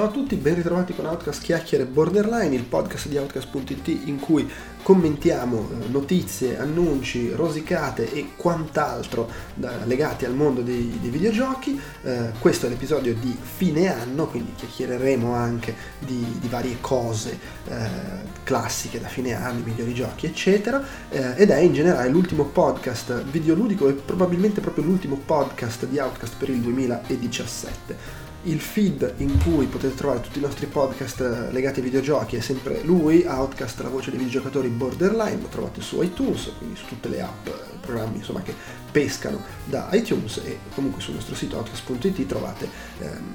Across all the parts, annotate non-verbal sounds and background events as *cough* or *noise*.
ciao a tutti, ben ritrovati con Outcast Chiacchiere Borderline, il podcast di Outcast.it in cui commentiamo eh, notizie, annunci, rosicate e quant'altro legati al mondo dei, dei videogiochi. Eh, questo è l'episodio di fine anno, quindi chiacchiereremo anche di, di varie cose eh, classiche da fine anno, migliori giochi, eccetera. Eh, ed è in generale l'ultimo podcast videoludico e probabilmente proprio l'ultimo podcast di Outcast per il 2017 il feed in cui potete trovare tutti i nostri podcast eh, legati ai videogiochi è sempre lui, Outcast, la voce dei videogiocatori Borderline, lo trovate su iTunes, quindi su tutte le app, eh, programmi insomma, che pescano da iTunes e comunque sul nostro sito outcast.it trovate ehm,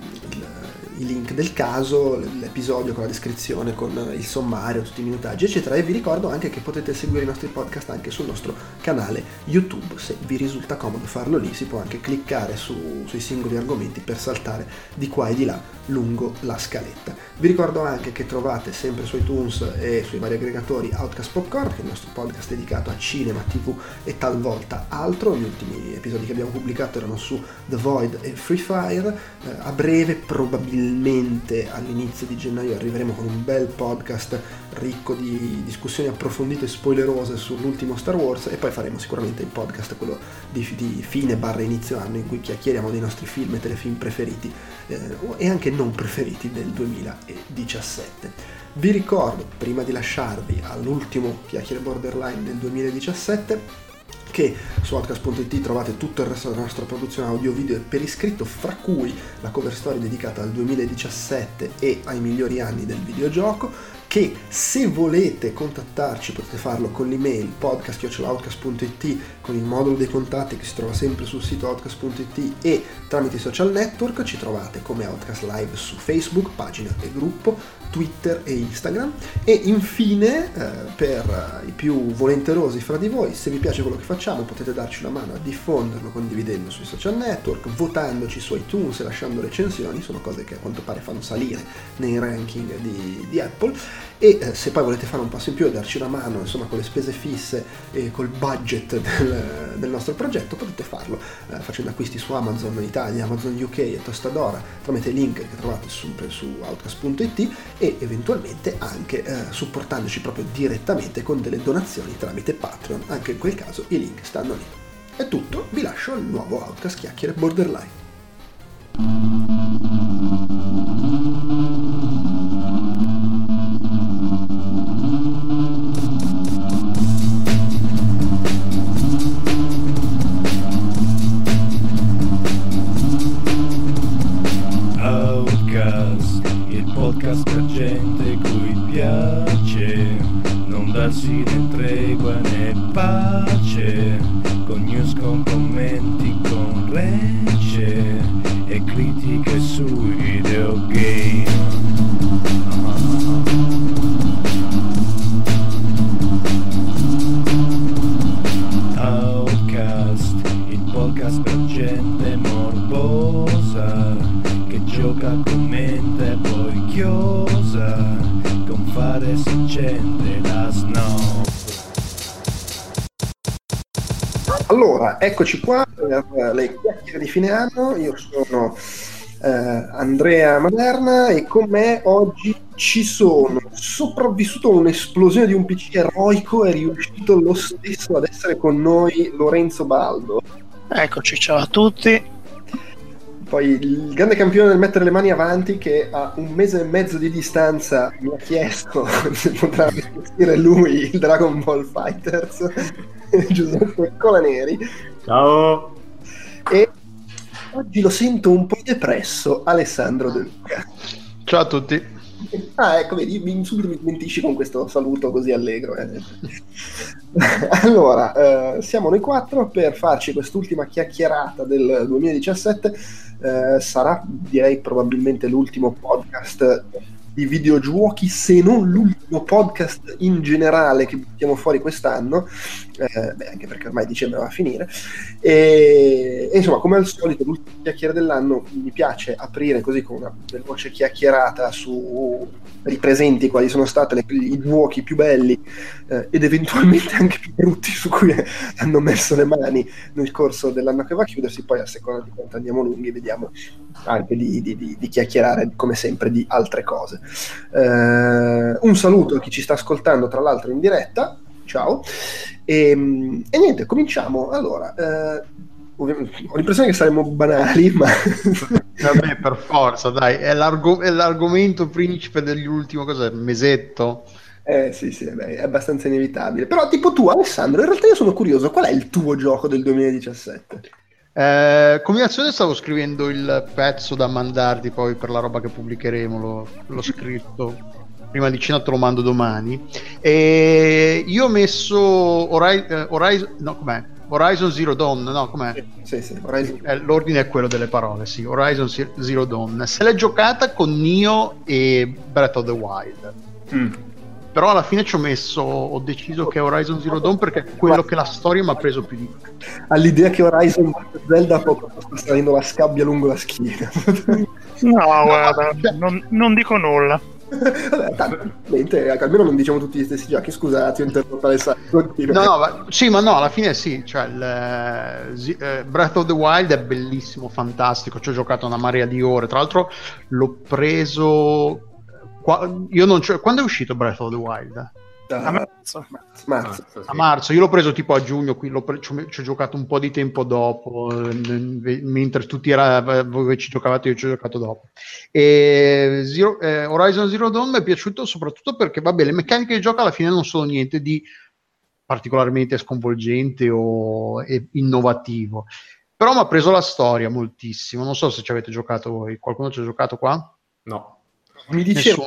i link del caso, l'episodio con la descrizione, con il sommario, tutti i minutaggi, eccetera. E vi ricordo anche che potete seguire i nostri podcast anche sul nostro canale YouTube. Se vi risulta comodo farlo lì, si può anche cliccare su, sui singoli argomenti per saltare di qua e di là lungo la scaletta. Vi ricordo anche che trovate sempre su iTunes e sui vari aggregatori Outcast Popcorn, che è il nostro podcast dedicato a cinema, tv e talvolta altro. Gli ultimi episodi che abbiamo pubblicato erano su The Void e Free Fire. Eh, a breve, probabilmente all'inizio di gennaio, arriveremo con un bel podcast ricco di discussioni approfondite e spoilerose sull'ultimo Star Wars e poi faremo sicuramente il podcast, quello di, di fine barra inizio anno, in cui chiacchieriamo dei nostri film e telefilm preferiti eh, e anche non preferiti del 2017. Vi ricordo, prima di lasciarvi all'ultimo chiacchiere borderline del 2017, che su podcast.it trovate tutto il resto della nostra produzione audio video per iscritto, fra cui la cover story dedicata al 2017 e ai migliori anni del videogioco che se volete contattarci potete farlo con l'email podcast.outcast.it con il modulo dei contatti che si trova sempre sul sito outcast.it e tramite i social network ci trovate come Outcast Live su Facebook, pagina e gruppo, Twitter e Instagram. E infine eh, per i più volenterosi fra di voi se vi piace quello che facciamo potete darci una mano a diffonderlo condividendo sui social network, votandoci su iTunes e lasciando recensioni, sono cose che a quanto pare fanno salire nei ranking di, di Apple e eh, se poi volete fare un passo in più e darci una mano insomma con le spese fisse e col budget del, del nostro progetto potete farlo eh, facendo acquisti su Amazon Italia, Amazon UK e Tostadora tramite link che trovate sempre su outcast.it e eventualmente anche eh, supportandoci proprio direttamente con delle donazioni tramite Patreon. Anche in quel caso i link stanno lì. È tutto, vi lascio al nuovo Outcast Chiacchiere Borderline eccoci fine anno. Io sono eh, Andrea Maderna e con me oggi ci sono sopravvissuto a un'esplosione di un PC eroico e riuscito lo stesso ad essere con noi Lorenzo Baldo. Eccoci, ciao a tutti. Poi il grande campione del mettere le mani avanti che a un mese e mezzo di distanza mi ha chiesto *laughs* se potrà vestire lui il Dragon Ball Fighters, *laughs* Giuseppe Colaneri. Ciao. E oggi lo sento un po' depresso, Alessandro De Luca. Ciao a tutti. Ah, ecco, vedi, mi, subito mi smentisci con questo saluto così allegro. Eh. *laughs* allora, eh, siamo noi quattro per farci quest'ultima chiacchierata del 2017. Eh, sarà, direi, probabilmente l'ultimo podcast di videogiochi, se non l'ultimo podcast in generale che buttiamo fuori quest'anno, eh, beh, anche perché ormai dicembre va a finire. E, e insomma, come al solito, l'ultima chiacchiera dell'anno mi piace aprire così con una veloce chiacchierata su ripresenti quali sono stati i giochi più belli eh, ed eventualmente anche più brutti su cui *laughs* hanno messo le mani nel corso dell'anno che va a chiudersi, poi a seconda di quanto andiamo lunghi vediamo anche di, di, di, di chiacchierare come sempre di altre cose. Eh, un saluto a chi ci sta ascoltando tra l'altro in diretta, ciao, e, e niente, cominciamo. Allora, eh, ho l'impressione che saremmo banali, *laughs* ma... Vabbè, per forza, dai, è, l'arg- è l'argomento principe dell'ultimo, cos'è, mesetto? Eh sì, sì, beh, è abbastanza inevitabile. Però tipo tu, Alessandro, in realtà io sono curioso, qual è il tuo gioco del 2017? Eh, combinazione stavo scrivendo il pezzo da mandarti poi per la roba che pubblicheremo, l'ho, l'ho scritto prima di cena te lo mando domani. E io ho messo Horizon, eh, Horizon no, com'è? Horizon Zero Dawn, no, com'è? Sì, sì, Horizon. Eh, l'ordine è quello delle parole, sì, Horizon Zero Dawn. Se l'è giocata con Nio e Breath of the Wild. Mm però alla fine ci ho messo ho deciso che Horizon Zero Dawn perché è quello che la storia mi ha preso più di all'idea che Horizon Zelda poco sta salendo la scabbia lungo la schiena no guarda cioè non, non dico nulla Vabbè, tanto, almeno non diciamo tutti gli stessi giochi. Scusate, ho interrotto Alessandro. No, no, ma, sì, ma no, alla fine sì. Cioè, il, eh, Breath of the Wild è bellissimo, fantastico. Ci ho giocato una marea di ore. Tra l'altro, l'ho preso Qua, io non quando è uscito Breath of the Wild? A marzo. marzo. Sì. A marzo, io l'ho preso tipo a giugno, qui pre- ci, ho, ci, ho, giocato un po' di tempo dopo, mentre tutti era, voi ci giocavate, io ci ho giocato dopo. E Zero, eh, Horizon Zero Dawn mi è piaciuto soprattutto perché, vabbè, le meccaniche di gioco alla fine non sono niente di particolarmente sconvolgente o innovativo, però mi ha preso la storia moltissimo. Non so se ci avete giocato voi, qualcuno ci ha giocato qua? No. Mi dicevo,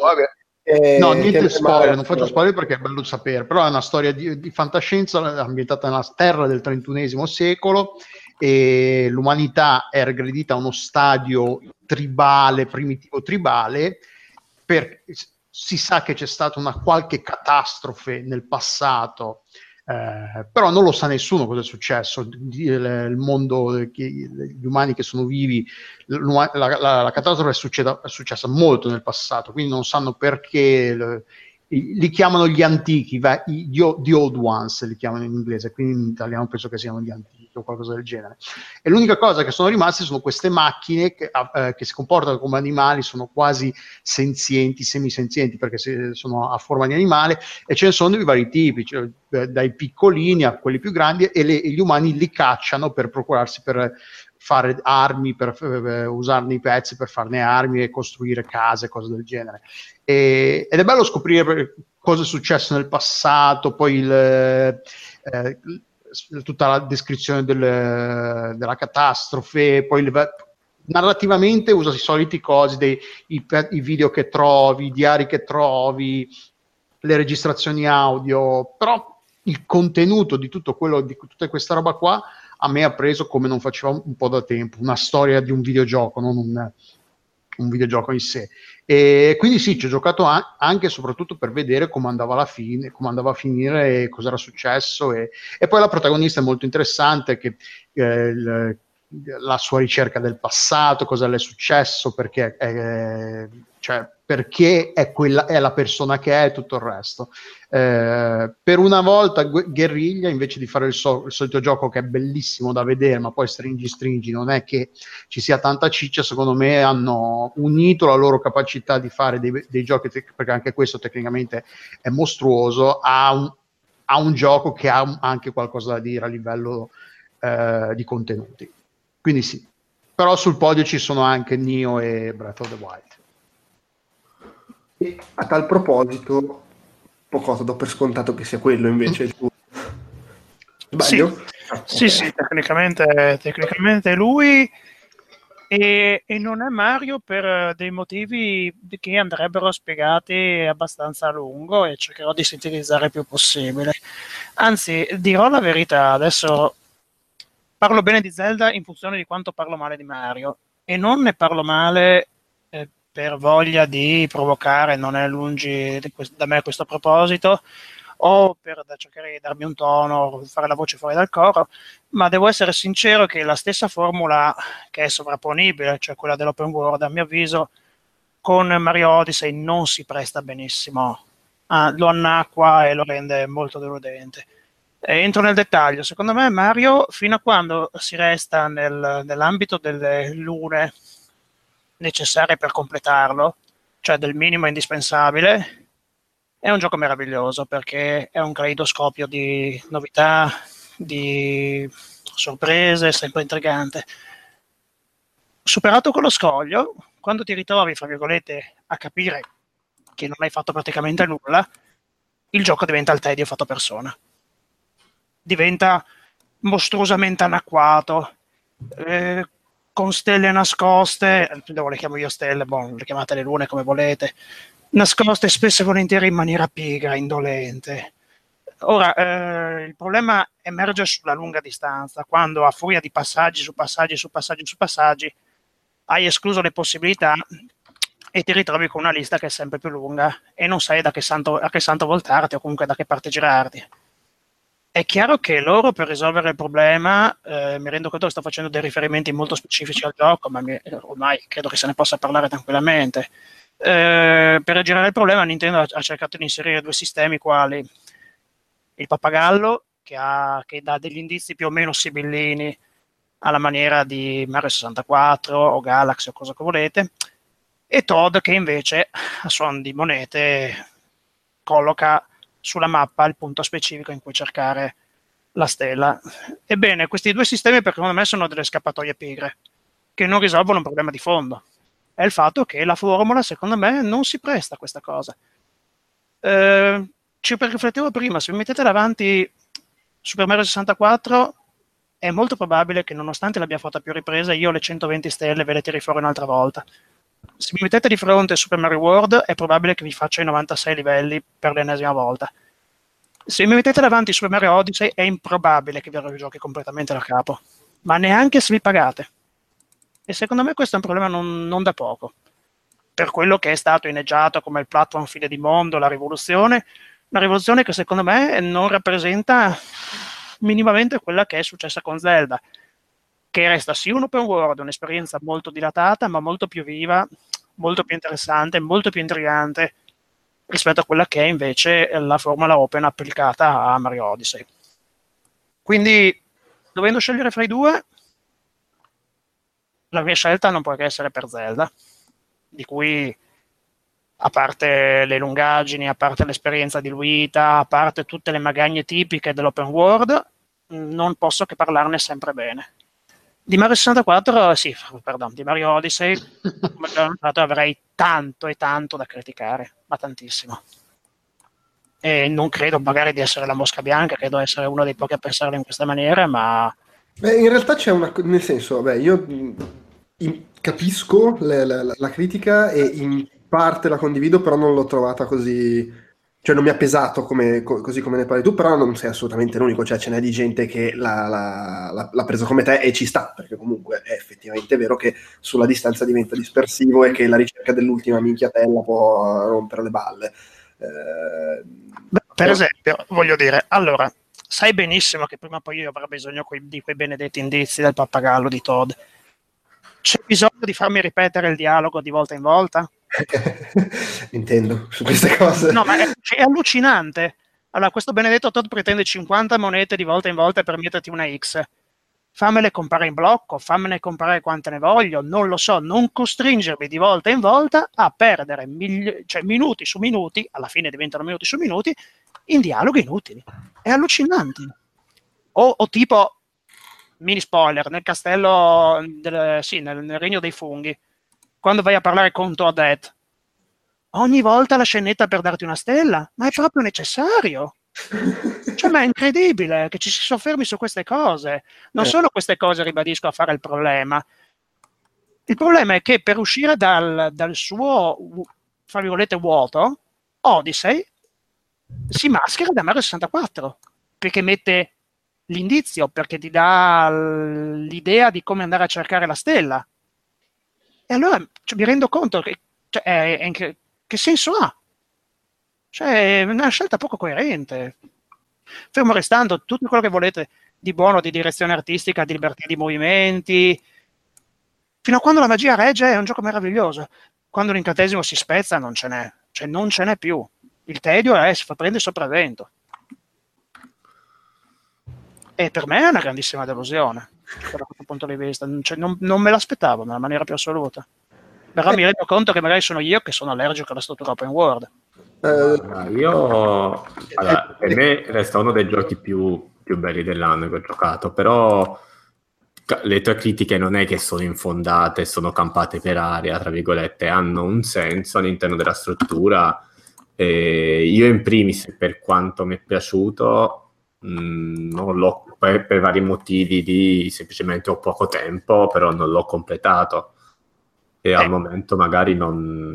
eh, no, niente spoiler, non faccio spoiler perché è bello sapere, però è una storia di, di fantascienza ambientata nella terra del XXI secolo e l'umanità è regredita a uno stadio tribale, primitivo tribale, per, si sa che c'è stata una qualche catastrofe nel passato eh, però non lo sa nessuno cosa è successo, il, mondo, gli umani che sono vivi, la, la, la catastrofe è, succeda, è, successa molto nel passato, quindi non sanno perché, li chiamano gli antichi, the old ones li chiamano in inglese, quindi in italiano penso che siano gli antichi o qualcosa del genere. E l'unica cosa che sono rimaste sono queste macchine che, eh, che si comportano come animali, sono quasi senzienti, semisenzienti perché sono a forma di animale e ce ne sono di vari tipi, cioè, eh, dai piccolini a quelli più grandi e, le, e gli umani li cacciano per procurarsi per fare armi, per eh, usarne i pezzi per farne armi e costruire case, cose del genere. E, ed è bello scoprire cosa è successo nel passato, poi il, eh, tutta la descrizione del, della catastrofe, poi il, narrativamente usa i soliti cosi, dei, i, i, video che trovi, i diari che trovi, le registrazioni audio, però il contenuto di tutto quello, di tutta questa roba qua, a me ha preso come non faceva un po' da tempo, una storia di un videogioco, non un, un videogioco in sé. E quindi sì, ci ho giocato anche e soprattutto per vedere come andava, fine, come andava a finire e cosa era successo. E, e, poi la protagonista è molto interessante, che eh, il, la sua ricerca del passato, cosa le è successo, perché, eh, cioè, perché è, quella, è la persona che è e tutto il resto. Eh, per una volta Guerriglia, invece di fare il, so- il, solito gioco che è bellissimo da vedere, ma poi stringi stringi, non è che ci sia tanta ciccia, secondo me hanno unito la loro capacità di fare dei, dei giochi, te- perché anche questo tecnicamente è mostruoso, a un, a un gioco che ha anche qualcosa da dire a livello eh, di contenuti. Quindi sì, però sul podio ci sono anche Nio e Breath of the Wild. E a tal proposito, cosa do per scontato che sia quello invece il tuo. Sbaglio? Sì, sì, sì, tecnicamente, tecnicamente lui e, e, non è Mario per dei motivi che andrebbero spiegati abbastanza a lungo e cercherò di sintetizzare il più possibile. Anzi, dirò la verità, adesso parlo bene di Zelda in funzione di quanto parlo male di Mario e non ne parlo male per voglia di provocare, non è lungi da me questo proposito, o per cercare di darmi un tono, fare la voce fuori dal coro, ma devo essere sincero che la stessa formula che è sovrapponibile, cioè quella dell'open world, a mio avviso, con Mario Odyssey non si presta benissimo. Ah, lo annacqua e lo rende molto deludente. E entro nel dettaglio, secondo me Mario, fino a quando si resta nel, nell'ambito delle lune necessarie per completarlo, cioè del minimo indispensabile, è un gioco meraviglioso perché è un caleidoscopio di novità, di sorprese, sempre intrigante. Superato quello scoglio, quando ti ritrovi, fra virgolette, a capire che non hai fatto praticamente nulla, il gioco diventa il tedio fatto persona. Diventa mostruosamente anacquato, eh, con stelle nascoste, dove le chiamo io stelle, boh, le chiamate le lune come volete, nascoste spesso e volentieri in maniera pigra, indolente. Ora, eh, il problema emerge sulla lunga distanza, quando a furia di passaggi su passaggi su passaggi su passaggi hai escluso le possibilità e ti ritrovi con una lista che è sempre più lunga e non sai da che santo, a che santo voltarti o comunque da che parte girarti. È chiaro che loro per risolvere il problema, eh, mi rendo conto che sto facendo dei riferimenti molto specifici al gioco, ma mi, ormai credo che se ne possa parlare tranquillamente. Eh, per aggirare il problema Nintendo ha cercato di inserire due sistemi quali il pappagallo che, ha, che dà degli indizi più o meno sibillini alla maniera di Mario 64 o Galaxy o cosa che volete e Todd che invece a suon di monete colloca sulla mappa il punto specifico in cui cercare la stella. Ebbene, questi due sistemi per secondo me sono delle scappatoie pigre che non risolvono un problema di fondo. È il fatto che la formula, secondo me, non si presta a questa cosa. Eh, ci riflettevo prima, se mi mettete davanti Super Mario 64, è molto probabile che nonostante l'abbia fatta più riprese, io le 120 stelle ve le tiri fuori un'altra volta se mi mettete di fronte Super Mario World è probabile che vi faccia i 96 livelli per l'ennesima volta. Se mi mettete davanti Super Mario Odyssey è improbabile che vi giochi completamente da capo, ma neanche se vi pagate. E secondo me questo è un problema non, non da poco. Per quello che è stato inneggiato come il platform fine di mondo, la rivoluzione, una rivoluzione che secondo me non rappresenta minimamente quella che è successa con Zelda che resta sì un open world, un'esperienza molto dilatata, ma molto più viva, molto più interessante, molto più intrigante rispetto a quella che è invece la formula open applicata a Mario Odyssey. Quindi, dovendo scegliere fra i due, la mia scelta non può che essere per Zelda, di cui a parte le lungaggini, a parte l'esperienza diluita, a parte tutte le magagne tipiche dell'open world, non posso che parlarne sempre bene. Di Mario 64, sì, perdon, di Mario Odyssey, come *laughs* già notato, avrei tanto e tanto da criticare, ma tantissimo. E non credo magari di essere la mosca bianca, credo essere uno dei pochi a pensarlo in questa maniera, ma... Beh, in realtà c'è una... nel senso, beh, io in, capisco la, la, la critica e in parte la condivido, però non l'ho trovata così cioè non mi ha pesato come, co- così come ne parli tu, però non sei assolutamente l'unico, cioè ce n'è di gente che l'ha, l'ha, l'ha, preso come te e ci sta, perché comunque è effettivamente vero che sulla distanza diventa dispersivo e che la ricerca dell'ultima minchiatella può rompere le balle. Eh, Beh, per esempio, voglio dire, allora, sai benissimo che prima o poi io avrò bisogno quei, di quei benedetti indizi del pappagallo di Todd. C'è bisogno di farmi ripetere il dialogo di volta in volta? *laughs* Intendo su queste cose. No, ma è, cioè, è, allucinante. Allora, questo benedetto Todd pretende 50 monete di volta in volta per metterti una X. Fammele comprare in blocco, fammene comprare quante ne voglio, non lo so, non costringermi di volta in volta a perdere migli- cioè, minuti su minuti, alla fine diventano minuti su minuti, in dialoghi inutili. È allucinante. O, o tipo, mini spoiler, nel castello, del, sì, nel, nel regno dei funghi quando vai a parlare con Toadette, ogni volta la scenetta per darti una stella, ma è proprio necessario. Cioè, ma è incredibile che ci si soffermi su queste cose. Non eh. solo queste cose, ribadisco, a fare il problema. Il problema è che per uscire dal, dal suo, fra virgolette, vuoto, Odyssey si maschera da Mario 64, perché mette l'indizio, perché ti dà l'idea di come andare a cercare la stella. E allora cioè, mi rendo conto che Cioè, è, è che, che senso ha? Cioè, è una scelta poco coerente. Fermo restando tutto quello che volete di buono, di direzione artistica, di libertà di movimenti. Fino a quando la magia regge è un gioco meraviglioso. Quando l'incantesimo si spezza non ce n'è, cioè non ce n'è più. Il tedio è, si fa prendere sopravvento. E per me è una grandissima delusione, da questo punto di vista. Cioè, non, non, me l'aspettavo nella maniera più assoluta. Però eh. mi rendo conto che magari sono io che sono allergico alla struttura open world. Uh, io allora, per me resta uno dei giochi più, più belli dell'anno che ho giocato, però le tue critiche non è che sono infondate, sono campate per aria, tra virgolette, hanno un senso all'interno della struttura. E io in primis, per quanto mi è piaciuto, mh, non l'ho per, per, vari motivi di semplicemente ho poco tempo, però non l'ho completato e eh. al momento magari non,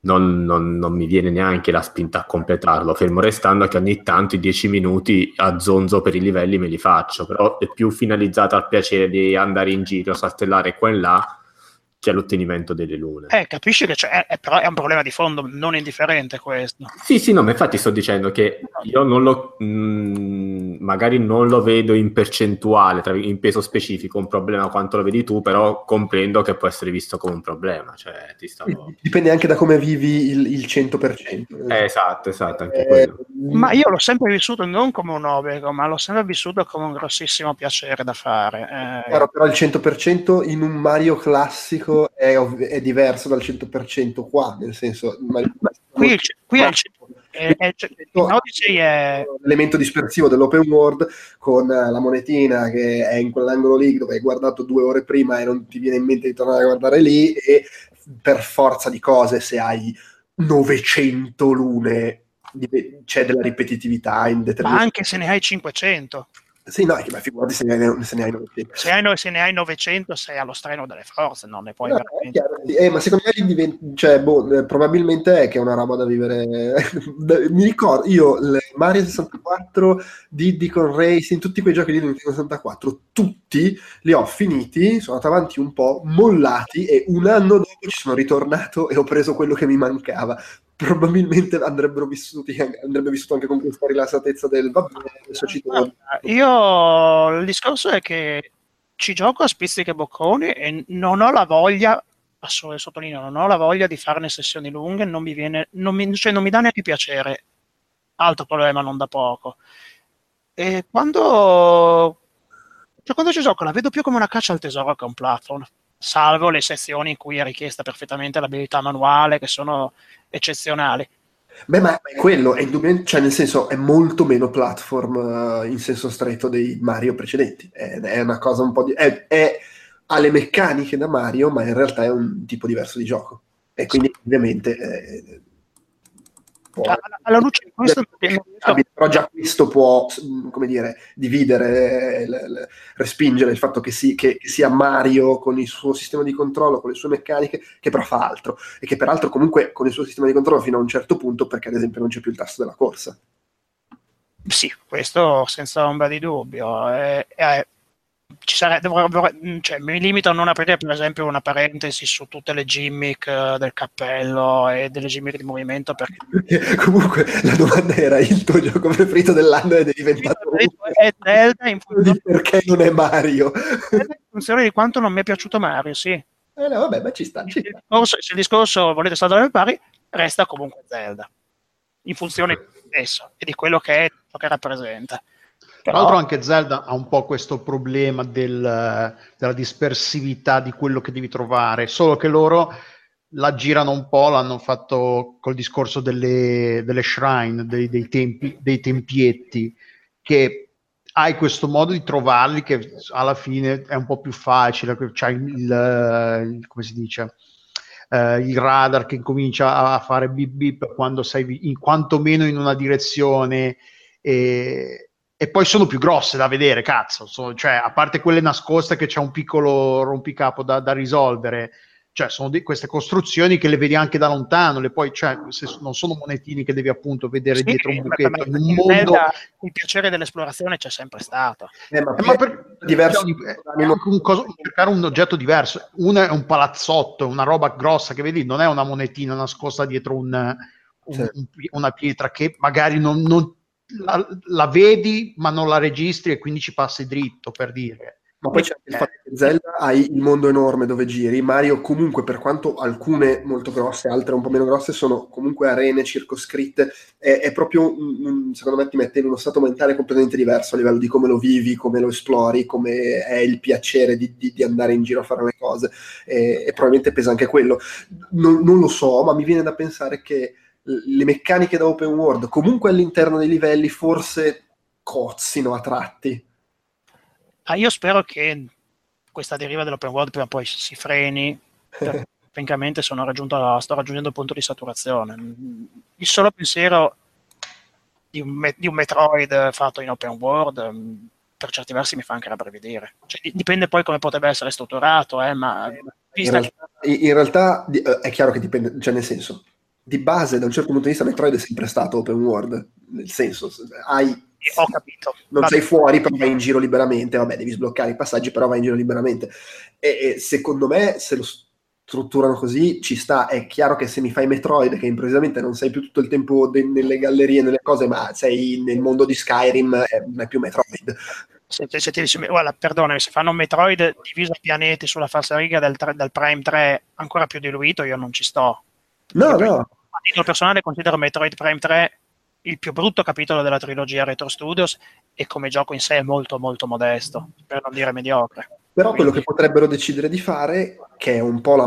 non, non, non, mi viene neanche la spinta a completarlo, fermo restando che ogni tanto i dieci minuti a zonzo per i livelli me li faccio, però è più finalizzato al piacere di andare in giro, saltellare qua e là, che all'ottenimento delle lune. Eh, capisci che è, è, però è un problema di fondo non indifferente questo. Sì, sì, no, ma infatti sto dicendo che io non lo, mh, mm, magari non lo vedo in percentuale, tra, in peso specifico, un problema quanto lo vedi tu, però comprendo che può essere visto come un problema. Cioè, stavo... Dipende anche da come vivi il, il 100%. Eh, esatto, esatto, anche eh, Ma io l'ho sempre vissuto non come un obbligo, ma l'ho sempre vissuto come un grossissimo piacere da fare. Eh... Chiaro, però il 100% in un Mario classico è, è, diverso dal 100% qua, nel senso... Qui, qui è il è, è, è... l'elemento dispersivo dell'open world con la monetina che è in quell'angolo lì dove hai guardato due ore prima e non ti viene in mente di tornare a guardare lì e per forza di cose se hai 900 lune c'è della ripetitività in determinati... ma anche se ne hai 500 sì, no, ma figurati se ne hai, se ne hai 900. Se, hai, se ne hai 900 sei allo streno delle forze, non ne puoi no, veramente... Eh, ma secondo me diventa, cioè, boh, eh, probabilmente è che è una roba da vivere... *laughs* Mi ricordo, io Mario 64, Diddy con Racing, tutti quei giochi di Nintendo 64, tutti li ho finiti, sono andato avanti un po', mollati e un anno dopo ci sono ritornato e ho preso quello che mi mancava probabilmente andrebbero vissuti, andrebbe vissuto anche con questa rilassatezza del vabbè, adesso ci Io il discorso è che ci gioco a spizziche bocconi e non ho la voglia, sottolineo, non ho la voglia di farne sessioni lunghe, non mi viene, non mi, cioè non mi dà neanche piacere. Altro problema, non da poco. E quando, cioè quando ci gioco la vedo più come una caccia al tesoro che un platform salvo le sezioni in cui è richiesta perfettamente l'abilità manuale, che sono eccezionali. Beh, ma è quello, è cioè nel senso è molto meno platform uh, in senso stretto dei Mario precedenti. È, è una cosa un po' di... È, è, ha le meccaniche da Mario, ma in realtà è un tipo diverso di gioco. E quindi ovviamente eh, alla luce di questo però già questo può come dire dividere le, le, respingere il fatto che, si, che, sia Mario con il suo sistema di controllo con le sue meccaniche che però fa altro e che peraltro comunque con il suo sistema di controllo fino a un certo punto perché ad esempio non c'è più il tasto della corsa sì, questo senza ombra di dubbio. È, è, ci sarebbe, mm, cioè, mi limito a non aprire per esempio una parentesi su tutte le gimmick uh, del cappello e delle gimmick di movimento perché... comunque la domanda era il tuo gioco preferito dell'anno ed è diventato è Zelda in funzione perché non è Mario. *laughs* In funzione di quanto non mi è piaciuto Mario sì. Eh no, vabbè ma ci sta, ci sta. se il discorso volete stare dalle pari resta comunque Zelda in funzione di stesso e di quello che è ciò che rappresenta tra l'altro anche Zelda ha un po' questo problema del, della dispersività di quello che devi trovare, solo che loro la girano un po', l'hanno fatto col discorso delle, delle shrine, dei, dei, tempi, dei tempietti, che hai questo modo di trovarli che alla fine è un po' più facile, c'hai il, il come si dice, Uh, il radar che comincia a fare bip bip quando sei in quantomeno in una direzione e, e poi sono più grosse da vedere, cazzo, sono, cioè, a parte quelle nascoste che c'è un piccolo rompicapo da, da risolvere, cioè sono di, queste costruzioni che le vedi anche da lontano, le poi, cioè, non sono monetini che devi appunto vedere sì, dietro un buchetto. In un mondo... il piacere dell'esplorazione c'è sempre stato. Eh, ma, eh, ma per, diverso, è un coso, cercare un oggetto diverso. Uno è un palazzotto, una roba grossa che vedi, non è una monetina nascosta dietro un, un, sì. un, una pietra che magari non, non la, la, vedi ma non la registri e quindi ci passi dritto per dire. Ma poi c'è il fatto che Zelda hai il mondo enorme dove giri, Mario comunque per quanto alcune molto grosse, altre un po' meno grosse, sono comunque arene circoscritte, è, è proprio, secondo me ti mette in uno stato mentale completamente diverso a livello di come lo vivi, come lo esplori, come è il piacere di, di, di andare in giro a fare le cose. E, e probabilmente pesa anche quello. Non, non lo so, ma mi viene da pensare che le meccaniche da open world comunque all'interno dei livelli forse cozzino a tratti Ah, io spero che questa deriva dell'open world prima o poi si freni. *laughs* Francamente sto raggiungendo il punto di saturazione. Il solo pensiero di un, di un, Metroid fatto in open world mm, per certi versi mi fa anche rabbrividire. Cioè, dipende poi come potrebbe essere strutturato, eh, ma in realtà, in realtà, eh, è chiaro che dipende, cioè nel senso, di base da un certo punto di vista Metroid è sempre stato open world, nel senso, hai ho capito. Non Vabbè. sei fuori, però vai in giro liberamente. Vabbè, devi sbloccare i passaggi, però vai in giro liberamente. E, e, secondo me, se lo strutturano così, ci sta. È chiaro che se mi fai Metroid, che improvvisamente non sei più tutto il tempo de- nelle gallerie, nelle cose, ma sei nel mondo di Skyrim, è, non è più Metroid. Se, se, se ti dici, guarda, perdonami, se fanno un Metroid diviso a pianeti sulla falsariga del, del Prime 3 ancora più diluito, io non ci sto. No, Perché no. Titolo personale considero Metroid Prime 3 il più brutto capitolo della trilogia Retro Studios e come gioco in sé è molto molto modesto, per non dire mediocre. Però quello che potrebbero decidere di fare, che è un po' la,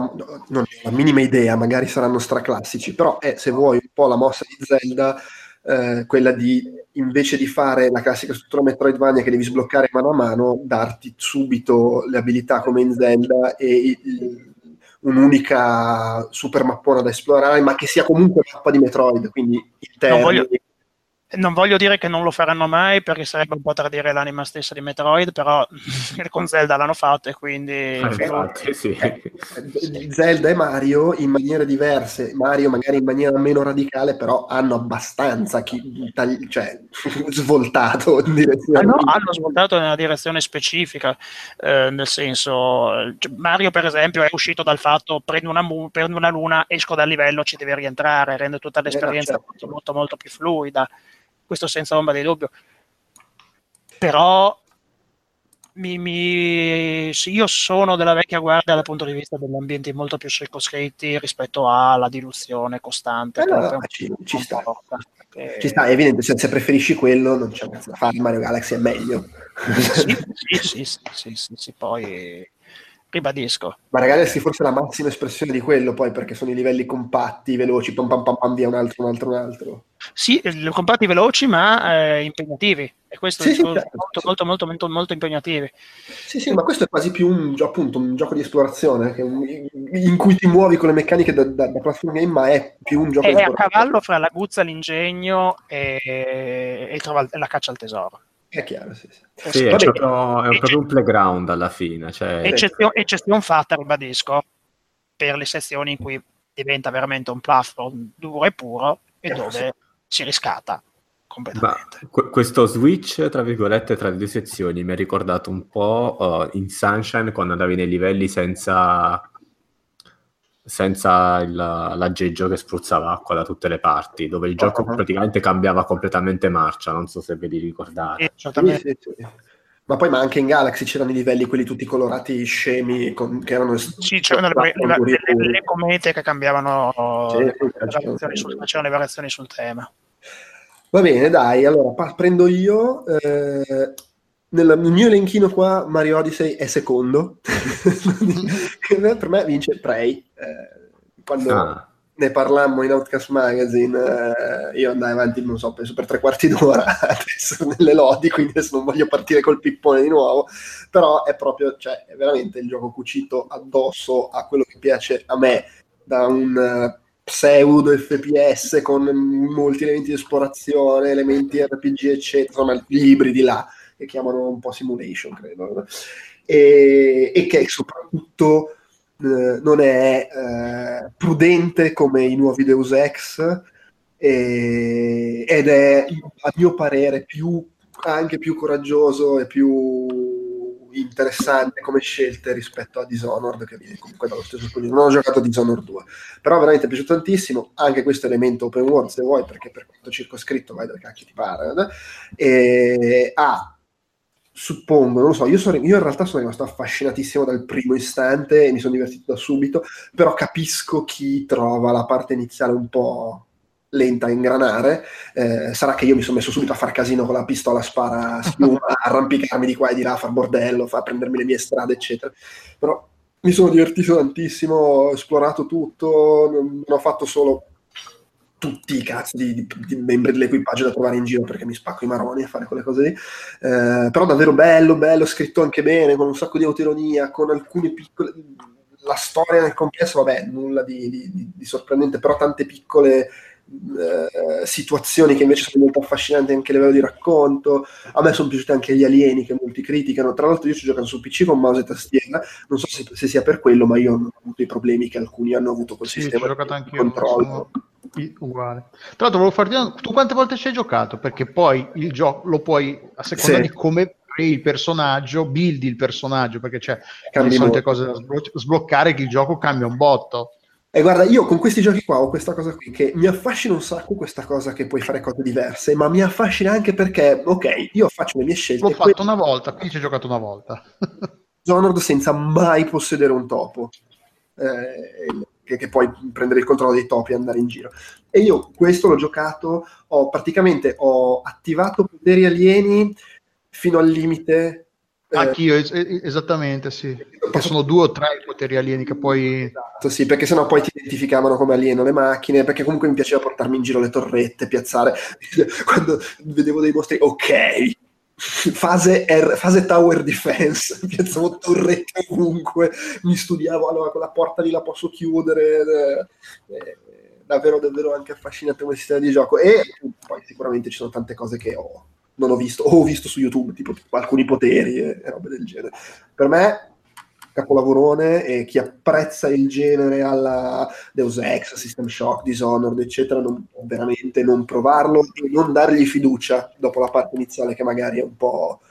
non la minima idea, magari saranno straclassici, però è, se vuoi, un po' la mossa di Zelda, eh, quella di, invece di fare la classica struttura Metroidvania che devi sbloccare mano a mano, darti subito le abilità come in Zelda e il, un'unica super mappona da esplorare, ma che sia comunque mappa di Metroid, quindi interni, non voglio, non voglio dire che non lo faranno mai perché sarebbe un po' tradire l'anima stessa di Metroid, però *laughs* con Zelda l'hanno fatto e quindi... Ah, infatti, sì. Eh, Zelda e Mario in maniere diverse, Mario magari in maniera meno radicale, però hanno abbastanza chi, tagli, cioè, *laughs* svoltato in direzione... Hanno, hanno svoltato nella direzione specifica, eh, nel senso cioè, Mario per esempio è uscito dal fatto prendo una, prendo una luna, esco dal livello, ci deve rientrare, rende tutta l'esperienza eh, certo. molto, molto più fluida questo senza ombra di dubbio. Però mi, mi, io sono della vecchia guardia dal punto di vista degli ambienti molto più circoscritti rispetto alla diluzione costante. Allora, eh, ci, ci sta. Perché... Ci sta, è evidente, se, se, preferisci quello non c'è da fare, Mario Galaxy è meglio. sì, sì, sì, sì, sì, sì, poi ribadisco. Ma Galaxy forse la massima espressione di quello, poi perché sono i livelli compatti, veloci, pam pam pam, pam via un altro, un altro, un altro. Sì, compatti veloci ma eh, impegnativi. E questo sì, è sì, certo, molto, molto, molto, molto, molto, impegnativi. Sì, sì, ma questo è quasi più un, appunto, un gioco di esplorazione in cui ti muovi con le meccaniche da, da, da platform game, ma è più un gioco è di esplorazione. È a cavallo fra la guzza, l'ingegno e, e la caccia al tesoro. È chiaro, sì. sì. sì è, proprio, è proprio un playground alla fine. Cioè... Eccezione, eccezione fatta, ribadisco, per le sezioni in cui diventa veramente un platform duro e puro e dove si riscatta completamente. Ma questo switch, tra virgolette, tra le due sezioni mi ha ricordato un po' uh, in Sunshine quando andavi nei livelli senza senza il, l'aggeggio che spruzzava acqua da tutte le parti, dove il gioco uh-huh. praticamente cambiava completamente marcia, non so se ve li ricordate. Sì, sì, sì. Ma poi ma anche in Galaxy c'erano i livelli, quelli tutti colorati scemi, con, che erano... Sì, c'erano le, le, le, le, comete che cambiavano, sì, sul, facevano le variazioni sul tema. Va bene, dai, allora pa- prendo io. Eh, nel, mio elenchino qua Mario Odyssey è secondo. *laughs* per me vince Prey. Eh, quando ah. ne parlammo in Outcast Magazine, eh, io andai avanti, non so, penso per tre quarti *laughs* d'ora adesso nelle lodi, quindi adesso non voglio partire col pippone di nuovo, però è proprio, cioè, è veramente il gioco cucito addosso a quello che piace a me, da un uh, pseudo FPS con molti elementi di esplorazione, elementi RPG, eccetera, insomma, libri di là che chiamano un po' simulation, credo, e, e che soprattutto eh, non è eh, prudente come i nuovi Deus Ex e, ed è a mio parere più, anche più coraggioso e più interessante come scelte rispetto a Dishonored che viene comunque dallo stesso studio. Non ho giocato a Dishonored 2 però veramente è piaciuto tantissimo. Anche questo elemento open world se vuoi perché per quanto circoscritto vai dove cacchio ti pare eh? e ha ah, suppongo, non lo so, io, sono, io, in realtà sono rimasto affascinatissimo dal primo istante e mi sono divertito da subito, però capisco chi trova la parte iniziale un po' lenta a ingranare, eh, sarà che io mi sono messo subito a far casino con la pistola spara schiuma, *laughs* arrampicarmi di qua e di là, far bordello, far prendermi le mie strade, eccetera. Però mi sono divertito tantissimo, ho esplorato tutto, non ho fatto solo tutti i cazzo di, di, di, membri dell'equipaggio da trovare in giro perché mi spacco i maroni a fare quelle cose lì. Eh, però davvero bello, bello, scritto anche bene, con un sacco di autoironia, con alcune piccole... La storia nel complesso, vabbè, nulla di, di sorprendente, però tante piccole eh, situazioni che invece sono molto affascinanti anche a livello di racconto. A me sono piaciuti anche gli alieni che molti criticano. Tra l'altro, io ci giocato su PC con mouse e tastiera. Non so se, se, sia per quello, ma io non ho avuto i problemi che alcuni hanno avuto col sì, sistema. Ho giocato anche io. Controllo. Uguale. Tra l'altro, volevo farti tu quante volte ci hai giocato? Perché poi il gioco lo puoi a seconda sì. di come il personaggio, buildi il personaggio perché c'è le solite cose da sbloccare che il gioco cambia un botto. E guarda, io con questi giochi qua ho questa cosa qui che mi affascina un sacco questa cosa che puoi fare cose diverse, ma mi affascina anche perché, ok, io faccio le mie scelte. L'ho fatto una volta, qui ci hai giocato una volta. Dishonored senza mai possedere un topo. Eh, che, che, puoi prendere il controllo dei topi e andare in giro. E io questo l'ho giocato, ho praticamente ho attivato poteri alieni fino al limite. Eh, Anch'io, es- esattamente, sì. Che sono due o tre i poteri alieni che poi... Esatto, sì, perché sennò poi ti identificavano come alieno le macchine, perché comunque mi piaceva portarmi in giro le torrette, piazzare... *laughs* Quando vedevo dei mostri, ok, fase, R, fase tower defense, *laughs* piazzavo torrette ovunque, mi studiavo, allora quella porta lì la posso chiudere, eh, eh, davvero davvero anche affascinante come sistema di gioco. E poi sicuramente ci sono tante cose che ho, non ho visto, o ho visto su YouTube, tipo, alcuni poteri e, e robe del genere. Per me capolavorone e chi apprezza il genere alla Deus Ex, System Shock, Dishonored, eccetera, non, veramente non provarlo e non dargli fiducia dopo la parte iniziale che magari è un po'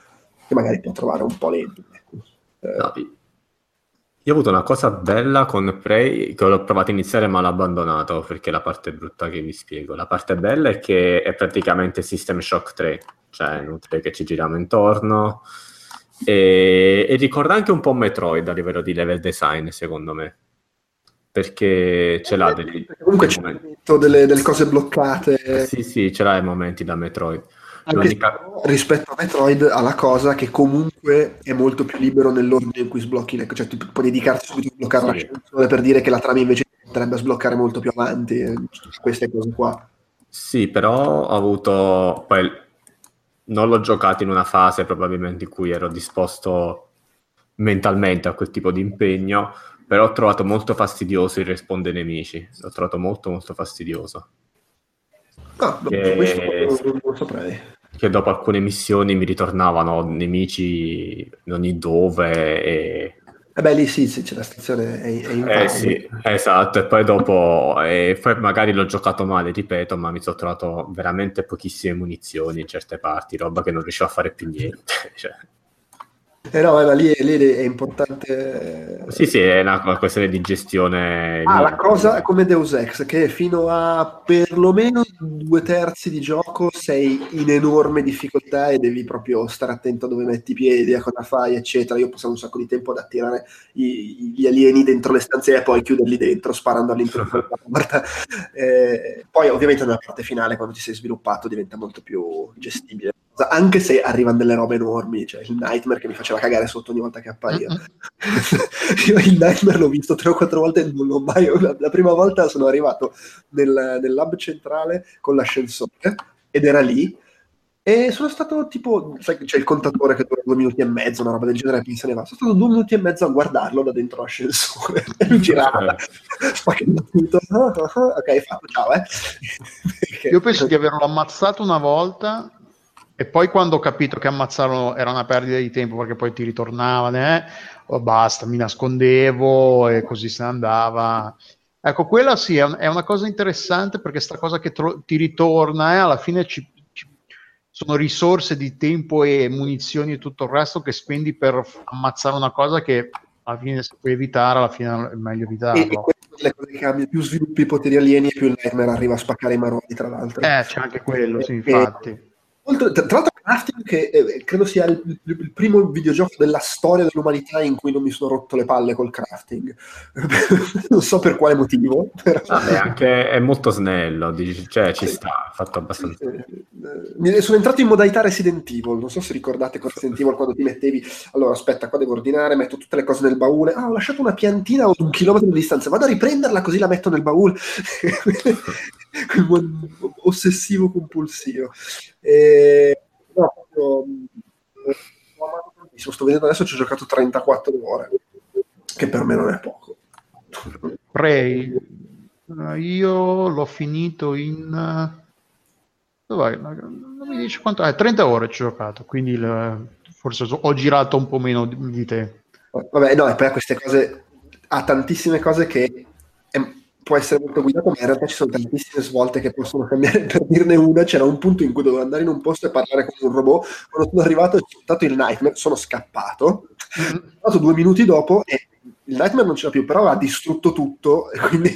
che magari può trovare un po' lento. Eh. No, io ho avuto una cosa bella con Prey che l'ho provato a iniziare ma l'ho abbandonato perché è la parte brutta che vi spiego. La parte bella è che è praticamente System Shock 3, cioè inutile che ci giriamo intorno e, e, ricorda anche un po' Metroid a livello di level design, secondo me. Perché ce l'ha degli, comunque c'è delle, delle, cose bloccate. Sì, sì, ce l'ha i momenti da Metroid. L'unica... Rispetto a Metroid ha la cosa che comunque è molto più libero nell'ordine in cui sblocchi, le... cioè tu puoi dedicarti subito a bloccare sì. la per dire che la trama invece potrebbe sbloccare molto più avanti, queste cose qua. Sì, però ho avuto poi non l'ho giocato in una fase probabilmente in cui ero disposto mentalmente a quel tipo di impegno, però ho trovato molto fastidioso il respawn dei nemici, l'ho trovato molto molto fastidioso. Ah, che, questo non lo saprei. Che dopo alcune missioni mi ritornavano nemici in ogni dove e eh beh, lì sì, sì c'è la stazione è, è in eh, sì, esatto, e poi dopo, e poi magari l'ho giocato male, ripeto, ma mi sono trovato veramente pochissime munizioni in certe parti, roba che non riuscivo a fare più niente. *laughs* Cioè. Eh no, ma lì, lì, è importante. Sì, sì, è una questione di gestione. Ah, la cosa è come Deus Ex, che fino a perlomeno due terzi di gioco sei in enorme difficoltà e devi proprio stare attento a dove metti i piedi, a cosa fai, eccetera. Io passavo un sacco di tempo ad attirare i, gli alieni dentro le stanze e poi chiuderli dentro, sparando all'interno della *laughs* porta. Eh, poi, ovviamente, nella parte finale, quando ti sei sviluppato, diventa molto più gestibile anche se arrivano delle robe enormi, cioè il Nightmare che mi faceva cagare sotto ogni volta che appariva. *laughs* Io il Nightmare l'ho visto tre o quattro volte e non l'ho mai... La prima volta sono arrivato nel, nel lab centrale con l'ascensore ed era lì e sono stato tipo, sai c'è il contatore che dura due minuti e mezzo, una roba del genere, e se ne va. Sono stato due minuti e mezzo a guardarlo da dentro l'ascensore e lui girava, tutto. ok, fatto, ciao, eh. *laughs* Io penso di averlo ammazzato una volta e poi quando ho capito che ammazzarlo era una perdita di tempo perché poi ti ritornava, eh, oh, basta, mi nascondevo e così se ne andava. Ecco, quella sì, è una cosa interessante perché sta cosa che tro- ti ritorna eh, alla fine ci, ci, sono risorse di tempo e munizioni e tutto il resto che spendi per ammazzare una cosa che alla fine se puoi evitare, alla fine è meglio evitarlo. E, e le cose che cambia, più sviluppi poteri alieni e più il Nightmare arriva a spaccare i maroni, tra l'altro. Eh, c'è anche quello, sì, infatti. E, tra l'altro crafting che eh, credo sia il, il, primo videogioco della storia dell'umanità in cui non mi sono rotto le palle col crafting. *laughs* non so per quale motivo. Però... Vabbè, anche è molto snello, cioè ci sta, fatto abbastanza. Eh, sono entrato in modalità Resident Evil, non so se ricordate con Resident Evil quando ti mettevi, allora aspetta, qua devo ordinare, metto tutte le cose nel baule, ah ho lasciato una piantina a un chilometro di distanza, vado a riprenderla così la metto nel baule. *laughs* ossessivo compulsivo. E no, proprio, sto vedendo adesso ci ho giocato 34 ore, che per me non è poco. Prey, io l'ho finito in... Dov'è? Non mi dici quanto... Eh, 30 ore ci ho giocato, quindi il... forse ho girato un po' meno di te. Vabbè, no, e poi ha queste cose, ha tantissime cose che può essere molto guidato, ma in realtà ci sono tantissime svolte che possono cambiare. *laughs* Per dirne una, c'era un punto in cui dovevo andare in un posto e parlare con un robot. Quando sono arrivato, ho dato il nightmare, sono scappato. Mm-hmm. Sono stato due minuti dopo e il nightmare non c'era più, però ha distrutto tutto e quindi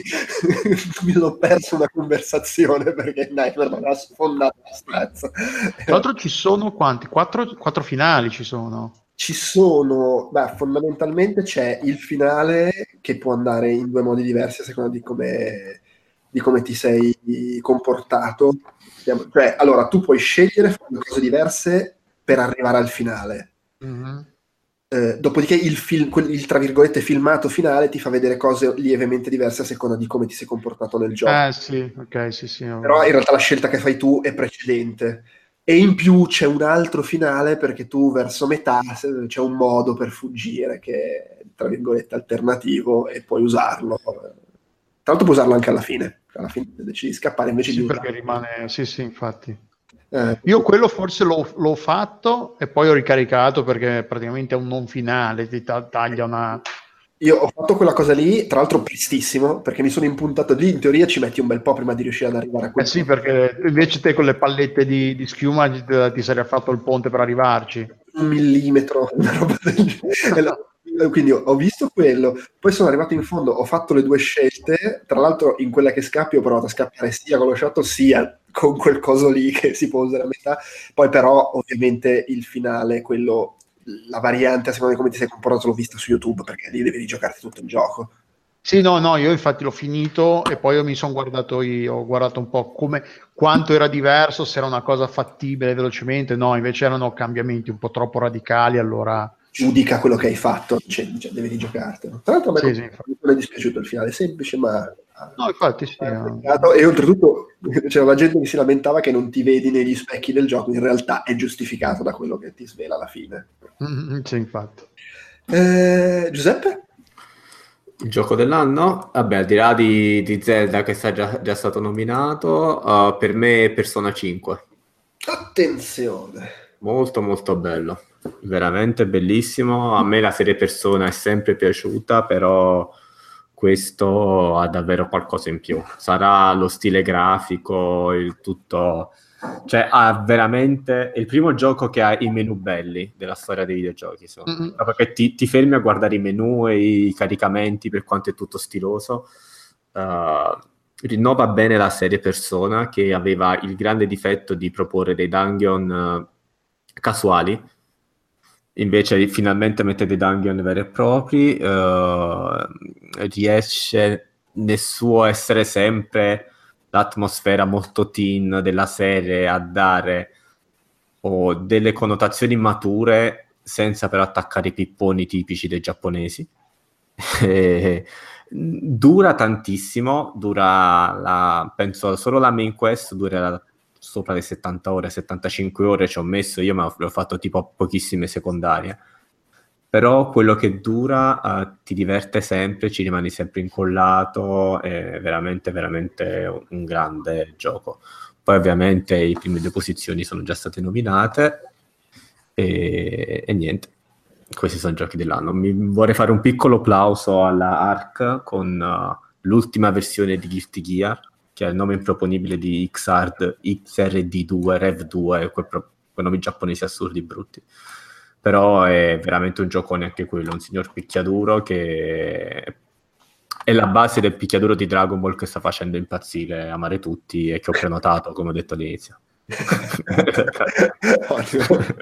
*laughs* mi sono perso una conversazione perché il nightmare non ha sfondato la stanza. Tra l'altro ci sono quanti? Quattro, quattro finali ci sono ci sono, beh, fondamentalmente c'è il finale che può andare in due modi diversi a seconda di come, di come ti sei comportato. Cioè, allora, tu puoi scegliere fare cose diverse per arrivare al finale. Mm-hmm. Eh, dopodiché il, film, il, tra virgolette filmato finale ti fa vedere cose lievemente diverse a seconda di come ti sei comportato nel gioco. Eh sì, ok, sì, sì. Però in realtà la scelta che fai tu è precedente e in più c'è un altro finale perché tu verso metà c'è un modo per fuggire che è tra virgolette alternativo e puoi usarlo. Tra l'altro puoi usarlo anche alla fine, alla fine decidi di scappare invece sì, di perché rimane, sì sì infatti. Eh, Io quello forse l'ho, l'ho, fatto e poi ho ricaricato perché praticamente è un non finale, ti taglia una, io ho fatto quella cosa lì, tra l'altro prestissimo, perché mi sono impuntato lì, in teoria ci metti un bel po' prima di riuscire ad arrivare a quello. Eh sì, perché invece te con le pallette di, di schiuma ti, ti sarei fatto il ponte per arrivarci. Un millimetro, una roba del genere. Quindi ho visto quello, poi sono arrivato in fondo, ho fatto le due scelte, tra l'altro in quella che scappi ho provato a scappare sia con lo shot sia con quel coso lì che si può usare a metà, poi però ovviamente il finale, quello la variante a seconda di come ti sei comportato l'ho vista su YouTube perché lì devi rigiocarti tutto il gioco. Sì, no, no, io infatti l'ho finito e poi io mi sono guardato, io, ho guardato un po' come, quanto era diverso, se era una cosa fattibile velocemente, no, invece erano cambiamenti un po' troppo radicali, allora... Giudica quello che hai fatto, cioè, cioè devi rigiocartelo. Tra l'altro a me sì, sì, non è dispiaciuto il finale, semplice, ma No, infatti sì. E oltretutto *laughs* c'era la gente che si lamentava che non ti vedi negli specchi del gioco, in realtà è giustificato da quello che ti svela alla fine. Mm-hmm, sì, infatti. Eh, Giuseppe? Il gioco dell'anno? Vabbè, al di là di, di Zelda che è già, già stato nominato, uh, per me è Persona 5. Attenzione! Molto molto bello, veramente bellissimo. A me la serie Persona è sempre piaciuta, però questo ha davvero qualcosa in più. Sarà lo stile grafico, il tutto... Cioè, ha veramente... È il primo gioco che ha i menu belli della storia dei videogiochi. Mm-hmm. Perché ti, ti, fermi a guardare i menu e i caricamenti per quanto è tutto stiloso. Uh, rinnova bene la serie Persona che aveva il grande difetto di proporre dei dungeon uh, casuali invece finalmente mette dei dungeon veri e propri, uh, riesce nel suo essere sempre l'atmosfera molto teen della serie a dare oh, delle connotazioni mature senza però attaccare i pipponi tipici dei giapponesi. *laughs* dura tantissimo, dura la, penso solo la main quest dura sopra le 70 ore, 75 ore ci ho messo io, ma l'ho fatto tipo pochissime secondarie. Però quello che dura uh, ti diverte sempre, ci rimani sempre incollato, è veramente, veramente un, grande gioco. Poi ovviamente le prime due posizioni sono già state nominate e, e niente. questi sono i giochi dell'anno. Mi vorrei fare un piccolo plauso alla ARC con uh, l'ultima versione di Guilty Gear, che è il nome improponibile di Xrd, XRD2, Rev2, quei, pro- quei nomi giapponesi assurdi brutti. Però è veramente un giocone anche quello, un signor picchiaduro che è la base del picchiaduro di Dragon Ball che sta facendo impazzire, amare tutti e che ho prenotato, come ho detto all'inizio. *laughs*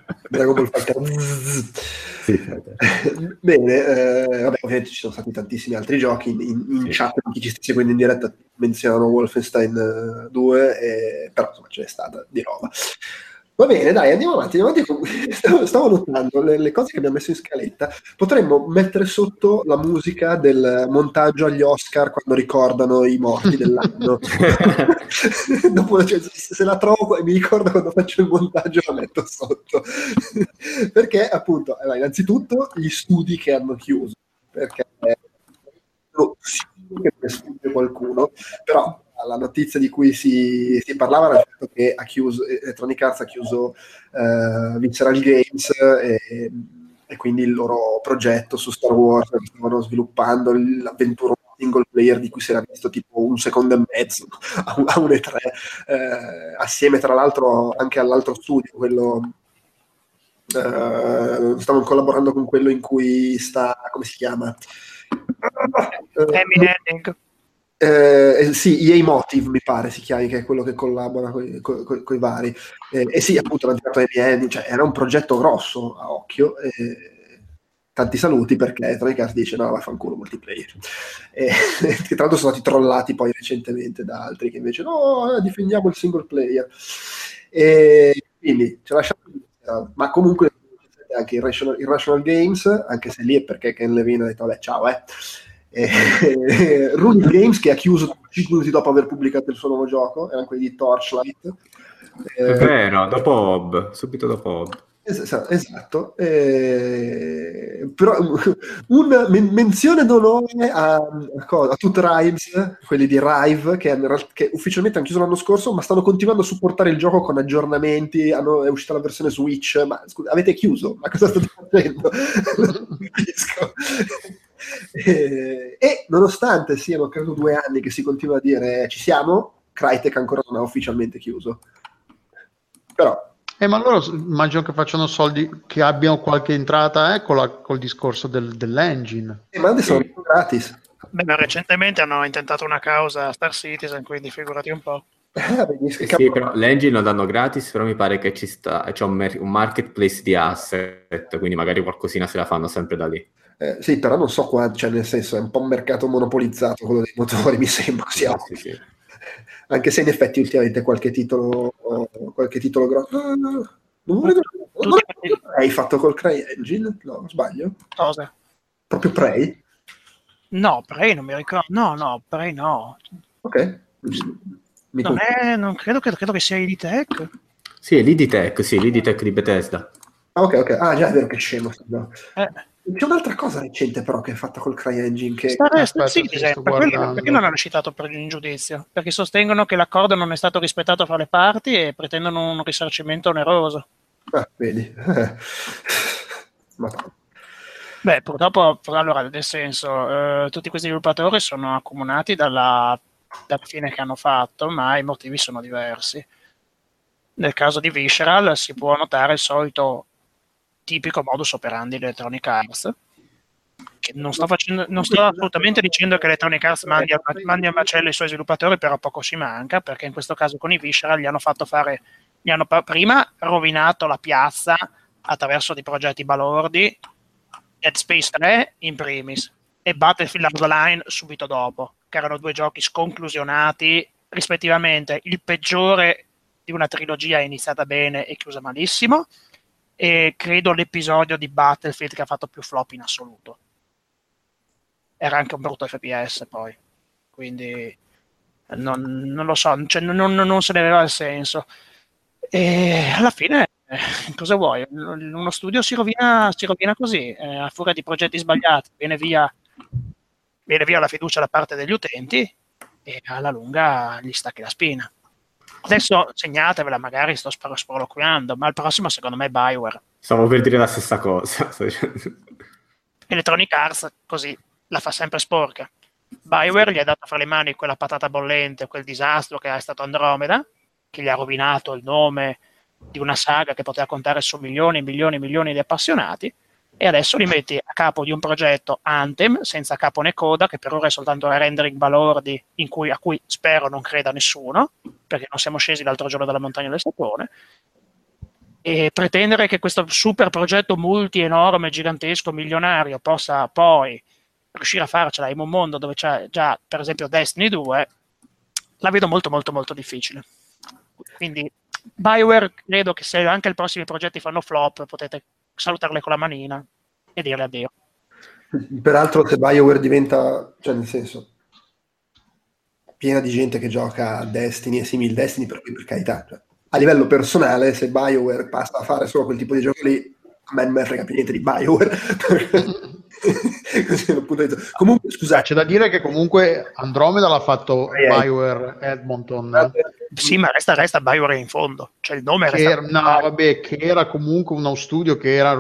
*laughs* Dragon Ball Fighter. Sì, Bene, eh, vabbè, ovviamente ci sono stati tantissimi altri giochi. In, in sì. chat, chi ci sta seguendo in diretta, menzionano Wolfenstein 2, eh, e, però insomma ce n'è stata di roba. Va bene, dai, andiamo avanti. Andiamo avanti. *laughs* Stavo, stavo notando le, le, cose che abbiamo messo in scaletta. Potremmo mettere sotto la musica del montaggio agli Oscar quando ricordano i morti dell'anno. *laughs* Dopo, cioè, se la trovo e mi ricordo quando faccio il montaggio, la metto sotto. *laughs* perché, appunto, allora, innanzitutto gli studi che hanno chiuso. Perché oh, che ne qualcuno, però la notizia di cui si, si parlava era il fatto che ha chiuso, Electronic Arts ha chiuso uh, Visceral Games e, e, quindi il loro progetto su Star Wars stavano sviluppando l'avventura single player di cui si era visto tipo un secondo e mezzo *laughs* a un, un E3 eh, assieme tra l'altro anche all'altro studio quello Uh, stavano collaborando con quello in cui sta, come si chiama? Uh, Henning. Eh, eh, sì, EA Motive mi pare si chiami, che è quello che collabora con i vari. Eh, e sì, appunto, l'hanno tirato EBN, cioè era un progetto grosso a occhio. Eh, tanti saluti perché Tricars dice no, vaffanculo multiplayer. E, *laughs* che tra l'altro sono stati trollati poi recentemente da altri che invece no, eh, difendiamo il single player. E quindi ce lasciamo, ma comunque anche Irrational, Irrational Games, anche se lì è perché Ken Levine ha detto vabbè ciao eh eh, Rune Games che ha chiuso 5 minuti dopo aver pubblicato il suo nuovo gioco, erano quelli di Torchlight. Eh, è vero, dopo Hob, subito dopo Hob. esatto, eh, però *laughs* una men- menzione d'onore a, a, a tutti Rives, quelli di Rive, che, hanno, che, ufficialmente hanno chiuso l'anno scorso, ma stanno continuando a supportare il gioco con aggiornamenti. Hanno, è uscita la versione Switch, ma scusa, avete chiuso? Ma cosa state facendo? *laughs* non capisco. E, e, nonostante siano credo due anni che si continua a dire ci siamo, Crytek ancora non ha ufficialmente chiuso. Però eh, ma loro immagino che facciano soldi, che abbiano qualche entrata eh, con la, col discorso del, dell'engine. Eh, ma adesso sono gratis. Beh, recentemente hanno intentato una causa a Star Citizen, quindi figurati un po'. Ah, sì, però l'engine lo danno gratis, però mi pare che ci sta, c'è un, mer- un marketplace di asset, quindi magari qualcosina se la fanno sempre da lì. Eh, sì, però non so quanto, cioè nel senso è un po' un mercato monopolizzato quello dei motori, *laughs* mi sembra sia. Sì, sì, Anche se in effetti ultimamente qualche titolo, qualche titolo grosso. No, no, no. Non vedo. Non hai fatto col Cry Engine? No, sbaglio. Cosa? Proprio Prey? No, Prey non mi ricordo. No, no, Prey no. Ok. non, è, non credo, credo, credo che sia Iditech. Sì, è l'Iditech, sì, l'Iditech di Bethesda. Ah, ok, ok. Ah, già è vero che scemo. No. Eh. C'è un'altra cosa recente però che è fatta col CryEngine che... Sta, Aspetta, sì, per quello, perché non hanno citato per in giudizio? Perché sostengono che l'accordo non è stato rispettato fra le parti e pretendono un risarcimento oneroso. Ah, vedi. *laughs* Ma... Beh, purtroppo, allora, nel senso, eh, tutti questi sviluppatori sono accomunati dalla, dalla fine che hanno fatto, ma i motivi sono diversi. Nel caso di Visceral si può notare il solito tipico modus operandi di Electronic Arts. Che non, sto facendo, non sto assolutamente dicendo che Electronic Arts mandi a, mandi a macello i suoi sviluppatori, però poco ci manca, perché in questo caso con i Visceral gli hanno fatto fare, gli hanno prima rovinato la piazza attraverso dei progetti balordi, Dead Space 3 in primis e Battlefield Hardline subito dopo, che erano due giochi sconclusionati, rispettivamente il peggiore di una trilogia iniziata bene e chiusa malissimo, e credo l'episodio di Battlefield che ha fatto più flop in assoluto. Era anche un brutto FPS poi, quindi non, non lo so, cioè, non, non, se ne aveva il senso. E alla fine, eh, cosa vuoi? Uno studio si rovina, si rovina così, eh, a furia di progetti sbagliati, viene via, viene via la fiducia da parte degli utenti e alla lunga gli stacchi la spina. Adesso segnatevela, magari sto sproloquiando, ma il prossimo secondo me è Bioware. Stavo per dire la stessa cosa. *laughs* Electronic Arts così la fa sempre sporca. Bioware gli ha dato fra le mani quella patata bollente, quel disastro che è stato Andromeda, che gli ha rovinato il nome di una saga che poteva contare su milioni e milioni e milioni di appassionati, e adesso li metti a capo di un progetto Anthem, senza capo né coda, che per ora è soltanto una rendering balordi cui, a cui spero non creda nessuno, perché non siamo scesi l'altro giorno dalla montagna del Sapone, e pretendere che questo super progetto multi enorme, gigantesco, milionario possa poi riuscire a farcela in un mondo dove c'è già, per esempio, Destiny 2, la vedo molto molto molto difficile. Quindi BioWare credo che se anche i prossimi progetti fanno flop potete salutarle con la manina e dirle addio. Peraltro se BioWare diventa, cioè nel senso, piena di gente che gioca a Destiny e simili Destiny, per per carità, cioè, a livello personale se BioWare passa a fare solo quel tipo di gioco lì, me non me frega più niente di BioWare. *laughs* comunque, scusate. C'è da dire che comunque Andromeda l'ha fatto eh, BioWare Edmonton. Sì, ma resta, resta BioWare in fondo. Cioè il nome resta... Era, no, vabbè, che era comunque uno studio che era...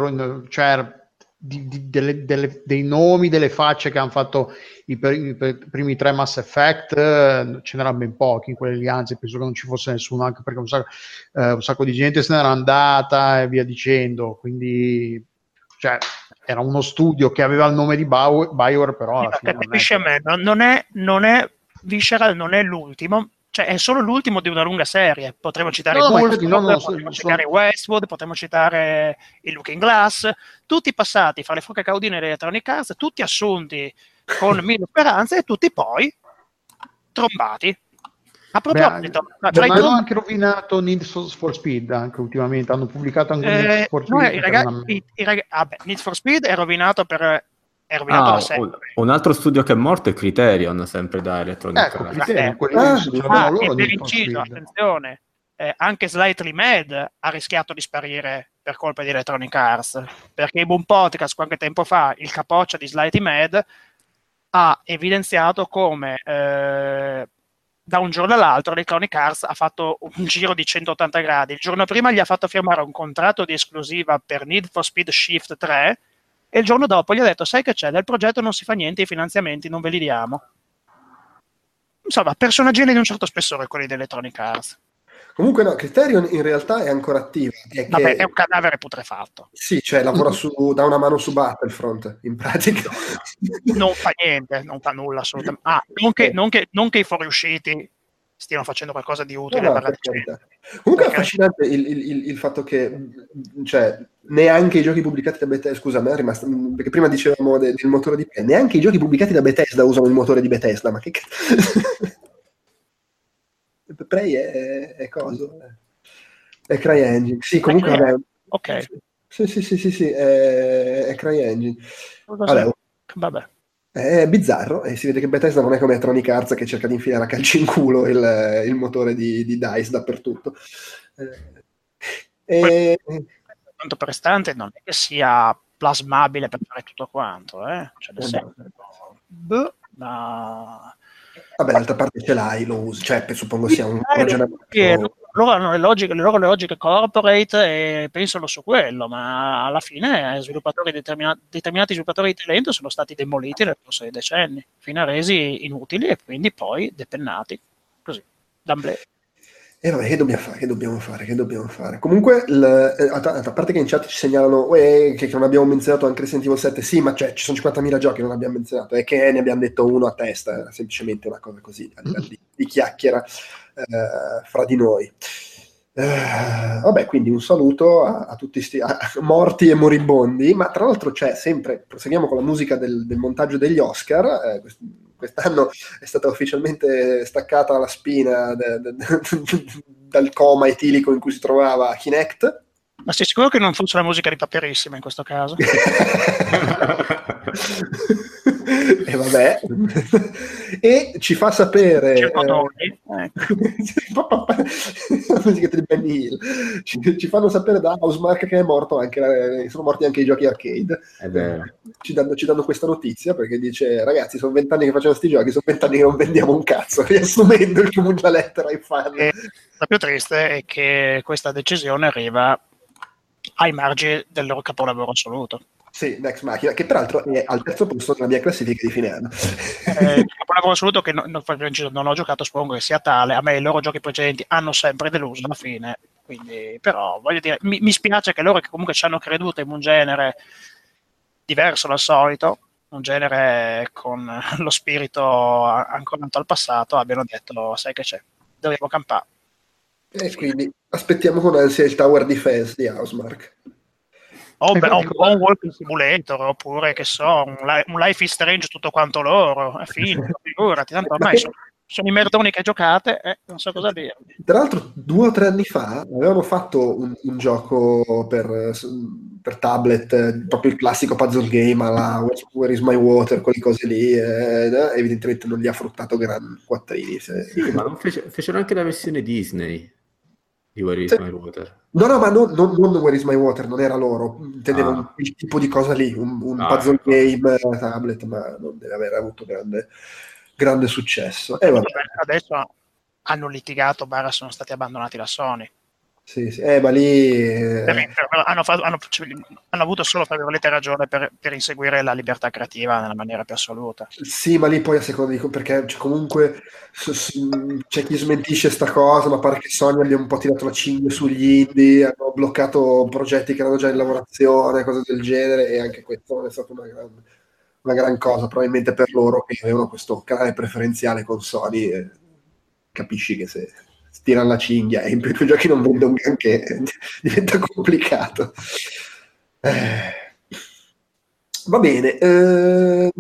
Cioè, di, di, delle, delle, dei nomi, delle facce che hanno fatto i, i, primi tre Mass Effect, eh, ce n'erano ben pochi in quelli anzi, penso che non ci fosse nessuno, anche perché un sacco, eh, un sacco di gente se n'era andata e via dicendo, quindi cioè, era uno studio che aveva il nome di Bioware, però alla fine capisci a me, non è, non è Visceral non è l'ultimo, cioè è solo l'ultimo di una lunga serie. Potremmo citare no, Wolf, no, no, potremmo citare Westwood, potremmo citare il Looking Glass, tutti passati fra le foche caudine e Electronic Arts, tutti assunti con mille speranze e tutti poi trombati. A proposito, Beh, ma hanno anche rovinato Need for Speed anche ultimamente, hanno pubblicato anche eh, Need for Speed. No, i ragazzi, i, i ragazzi, ah, Need for Speed è rovinato per è rovinato ah, da sempre. Un altro studio che è morto è Criterion, sempre da Electronic ecco, Criterion, eh, ah, ah, e per inciso, attenzione, eh, anche Slightly Mad ha rischiato di sparire per colpa di Electronic Arts, perché in un podcast qualche tempo fa il capoccia di Slightly Mad ha evidenziato come eh, da un giorno all'altro Electronic Arts ha fatto un giro di 180 gradi. Il giorno prima gli ha fatto firmare un contratto di esclusiva per Need for Speed Shift 3 e il giorno dopo gli ha detto sai che c'è, del progetto non si fa niente, i finanziamenti non ve li diamo. Insomma, personaggi di un certo spessore quelli di Electronic Arts. Comunque no, Criterion in realtà è ancora attiva. È, Vabbè, è un cadavere putrefatto. Sì, cioè lavora su, da una mano su Battlefront, in pratica. Non fa niente, non fa nulla assolutamente. Ah, non che, non che, non che i fuoriusciti stiano facendo qualcosa di utile no, no, per per Comunque Perché... è affascinante il, il, il, fatto che cioè, neanche i giochi pubblicati da Bethesda, scusa, a me è rimasto, perché prima dicevamo del, del motore di Prey, neanche i giochi pubblicati da Bethesda usano il motore di Bethesda, ma che cazzo? Prey è, è coso? È CryEngine. Sì, comunque vabbè. Ok. Sì, sì, sì, sì, sì è, è CryEngine. Vabbè. vabbè. È bizzarro e si vede che Bethesda non è come Electronic Arts che cerca di infilare a calci in culo il, il motore di, di, DICE dappertutto. Eh, e... Tanto prestante non è che sia plasmabile per fare tutto quanto, eh? Cioè, eh senso, boh, ma... Vabbè, d'altra parte ce l'hai, lo usi, cioè suppongo sia un ragionamento loro hanno le logiche, le loro logiche corporate e pensano su quello, ma alla fine sviluppatori determinati, determinati sviluppatori di talento sono stati demoliti nel corso dei decenni, fino a resi inutili e quindi poi depennati. Così, d'amblè. E vabbè, che dobbiamo fare? Che dobbiamo fare? Che dobbiamo fare? Comunque, l, eh, a, parte che in chat ci segnalano che, che, non abbiamo menzionato anche Resident Evil 7, sì, ma cioè, ci sono 50.000 giochi che non abbiamo menzionato, e che ne abbiamo detto uno a testa, era semplicemente una cosa così, a livello di, di chiacchiera eh, fra di noi. Eh, vabbè, quindi un saluto a, a tutti sti, a morti e moribondi, ma tra l'altro c'è sempre, proseguiamo con la musica del, del montaggio degli Oscar, eh, quest'anno è stata ufficialmente staccata la spina de, de, de, *laughs* dal coma etilico in cui si trovava Kinect. Ma sei sicuro che non fosse la musica di Paperissima in questo caso? *laughs* *laughs* e vabbè, e ci fa sapere eh, *laughs* Hill. Ci, ci, fanno sapere da Housemark che è morto anche sono morti anche i giochi arcade. Ci danno, ci danno questa notizia perché dice ragazzi sono vent'anni che facciamo questi giochi sono vent'anni che non vendiamo un cazzo. *laughs* Riassumendo il comune lettera ai fan. E la più triste è che questa decisione arriva ai margini del loro capolavoro assoluto. Sì, Next Machina, che peraltro è al terzo posto nella mia classifica di fine anno. Eh, *laughs* capolavoro assoluto che non, non, ho giocato, suppongo che sia tale. A me i loro giochi precedenti hanno sempre deluso alla fine. Quindi, però, voglio dire, mi, mi spiace che loro che comunque ci hanno creduto in un genere diverso dal solito, un genere con lo spirito ancorato al passato, abbiano detto, sai che c'è, dobbiamo campare. E quindi aspettiamo con ansia il Tower Defense di Housemark. O, beh, un buon walking simulator, oppure che so, un, un, Life is Strange tutto quanto loro, è finito, *laughs* figurati, tanto ormai sono, sono, i merdoni che giocate, eh, non so cosa dire. Tra l'altro, due o tre anni fa avevano fatto un, un gioco per, per, tablet, proprio il classico puzzle game alla Where is my water, quelle cose lì, eh, evidentemente non li ha fruttato gran quattrini. Se... Sì, ma fece, fecero anche la versione Disney di Where is My Water. No, no, ma non, non, non, Where is My Water, non era loro, intendevo ah. il tipo di cosa lì, un, un ah, puzzle ecco. game tablet, ma non deve aver avuto grande, grande successo. Eh, Adesso hanno litigato, barra sono stati abbandonati da Sony. Sì, sì. Eh, ma lì... Eh... Hanno, fatto, hanno, cioè, hanno, avuto solo, ragione per, per, inseguire la libertà creativa nella maniera più assoluta. Sì, ma lì poi a seconda di... perché cioè, comunque c'è chi smentisce sta cosa, ma pare che Sony abbia un po' tirato la cinghia sugli indie, hanno bloccato progetti che erano già in lavorazione, cose del genere, e anche questo non è stata una gran, una gran cosa, probabilmente per loro che avevano questo canale preferenziale con Sony, eh, capisci che se tirano la cinghia e in più i giochi non vendono granché, *laughs* diventa complicato. Eh. Va bene, eh,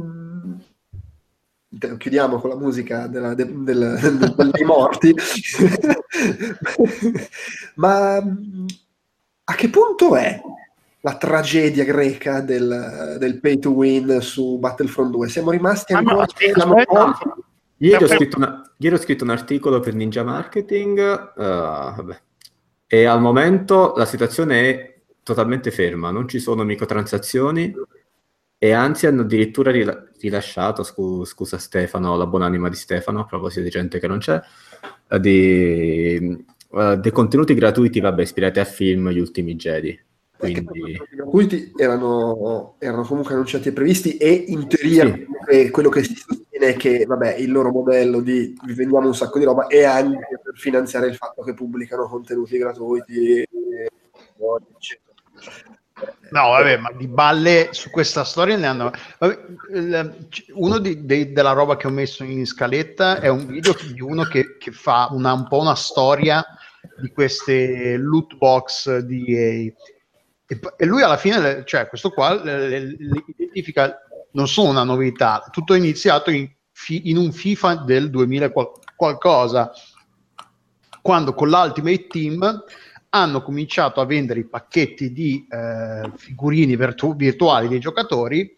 chiudiamo con la musica della, de, del, del, dei morti, *laughs* ma a che punto è la tragedia greca del, del pay to win su Battlefront 2? Siamo rimasti ancora... Ah, no, aspetta, Ieri ho, scritto una, ieri ho scritto un articolo per Ninja Marketing uh, e al momento la situazione è totalmente ferma, non ci sono microtransazioni e anzi hanno addirittura rila- rilasciato, scu- scusa Stefano, la buonanima di Stefano, a proposito di gente che non c'è, uh, di, uh, dei contenuti gratuiti, vabbè, ispirati a film, gli ultimi Jedi. Quindi... gratuiti erano, erano, comunque annunciati e previsti e in teoria sì. quello che si sostiene è che vabbè, il loro modello di vi vendiamo un sacco di roba è anche per finanziare il fatto che pubblicano contenuti gratuiti eccetera. No, vabbè, ma di balle su questa storia ne hanno. Vabbè, uno di, de, della roba che ho messo in scaletta è un video di uno che, che fa una, un po' una storia di queste loot box di EA e, e lui alla fine, cioè questo qua, le, non sono una novità, tutto è iniziato in, in un FIFA del 2000 qual- qualcosa, quando con l'Ultimate Team hanno cominciato a vendere i pacchetti di eh, figurini virtu- virtuali dei giocatori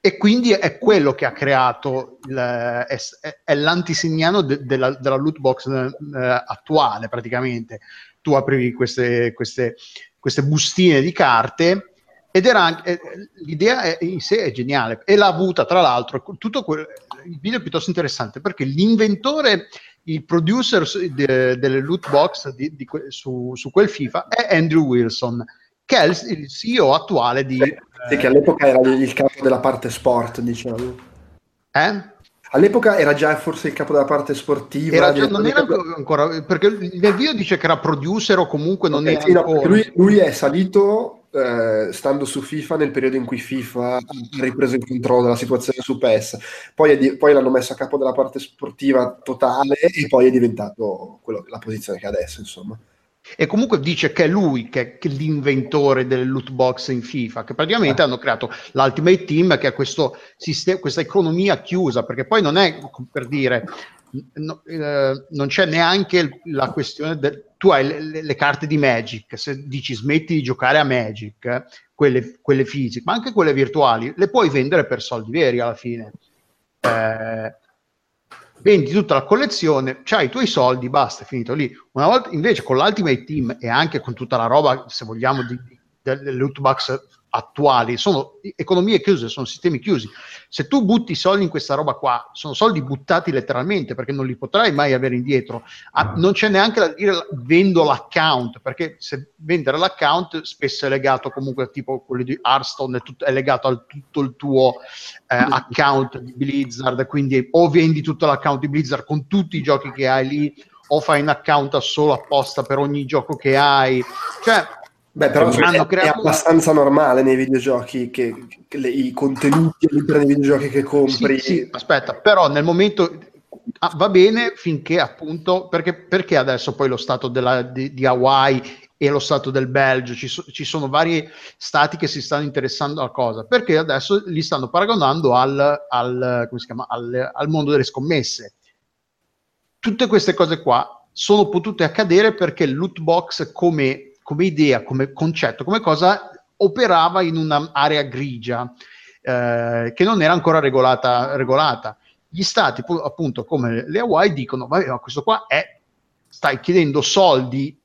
e quindi è quello che ha creato il, è, è l'antisignano de, della, della loot box eh, attuale praticamente. Tu aprivi queste, queste queste bustine di carte ed era anche, eh, l'idea è, in sé è geniale e l'ha avuta tra l'altro tutto quel, il video è piuttosto interessante perché l'inventore il producer de, delle loot box di, di, su, su, quel FIFA è Andrew Wilson che è il, il CEO attuale di sì, sì, che all'epoca era il capo della parte sport diciamo eh? All'epoca era già forse il capo della parte sportiva. Era già, non era ancora, perché nel video dice che era producer o comunque non okay, era sì, no, lui, lui, è salito eh, stando su FIFA nel periodo in cui FIFA ha ripreso il controllo della situazione su PES. Poi, di, poi, l'hanno messo a capo della parte sportiva totale e poi è diventato quello, la posizione che ha adesso, insomma. E comunque dice che è lui che è l'inventore delle loot box in FIFA, che praticamente ah. hanno creato l'Ultimate Team, che è questo sistema, questa economia chiusa, perché poi non è per dire, no, eh, non c'è neanche la questione del... Tu hai le, le, carte di Magic, se dici smetti di giocare a Magic, eh, quelle, quelle, fisiche, ma anche quelle virtuali, le puoi vendere per soldi veri alla fine. Eh, vendi tutta la collezione, c'hai i tuoi soldi, basta, è finito lì. Una volta invece con l'Ultimate Team e anche con tutta la roba, se vogliamo, di, di, delle loot box attuali, sono economie chiuse, sono sistemi chiusi. Se tu butti soldi in questa roba qua, sono soldi buttati letteralmente perché non li potrai mai avere indietro. Ah, non c'è neanche da dire vendo l'account, perché se vendere l'account spesso è legato comunque tipo quello di Hearthstone, è, tutto, è legato a tutto il tuo eh, account di Blizzard, quindi o vendi tutto l'account di Blizzard con tutti i giochi che hai lì o fai un account solo apposta per ogni gioco che hai. Cioè, Beh, però è, è abbastanza normale nei videogiochi che, che le, i contenuti dei videogiochi che compri. Sì, sì, aspetta, però nel momento ah, va bene finché appunto perché, perché adesso poi lo stato della, di, di, Hawaii e lo stato del Belgio ci, so, ci, sono vari stati che si stanno interessando alla cosa perché adesso li stanno paragonando al, al, chiama, al, al mondo delle scommesse tutte queste cose qua sono potute accadere perché il loot box come come idea, come concetto, come cosa operava in un'area grigia eh, che non era ancora regolata, regolata. Gli stati, appunto, come le Hawaii, dicono: Vabbè, ma questo qua è, stai chiedendo soldi,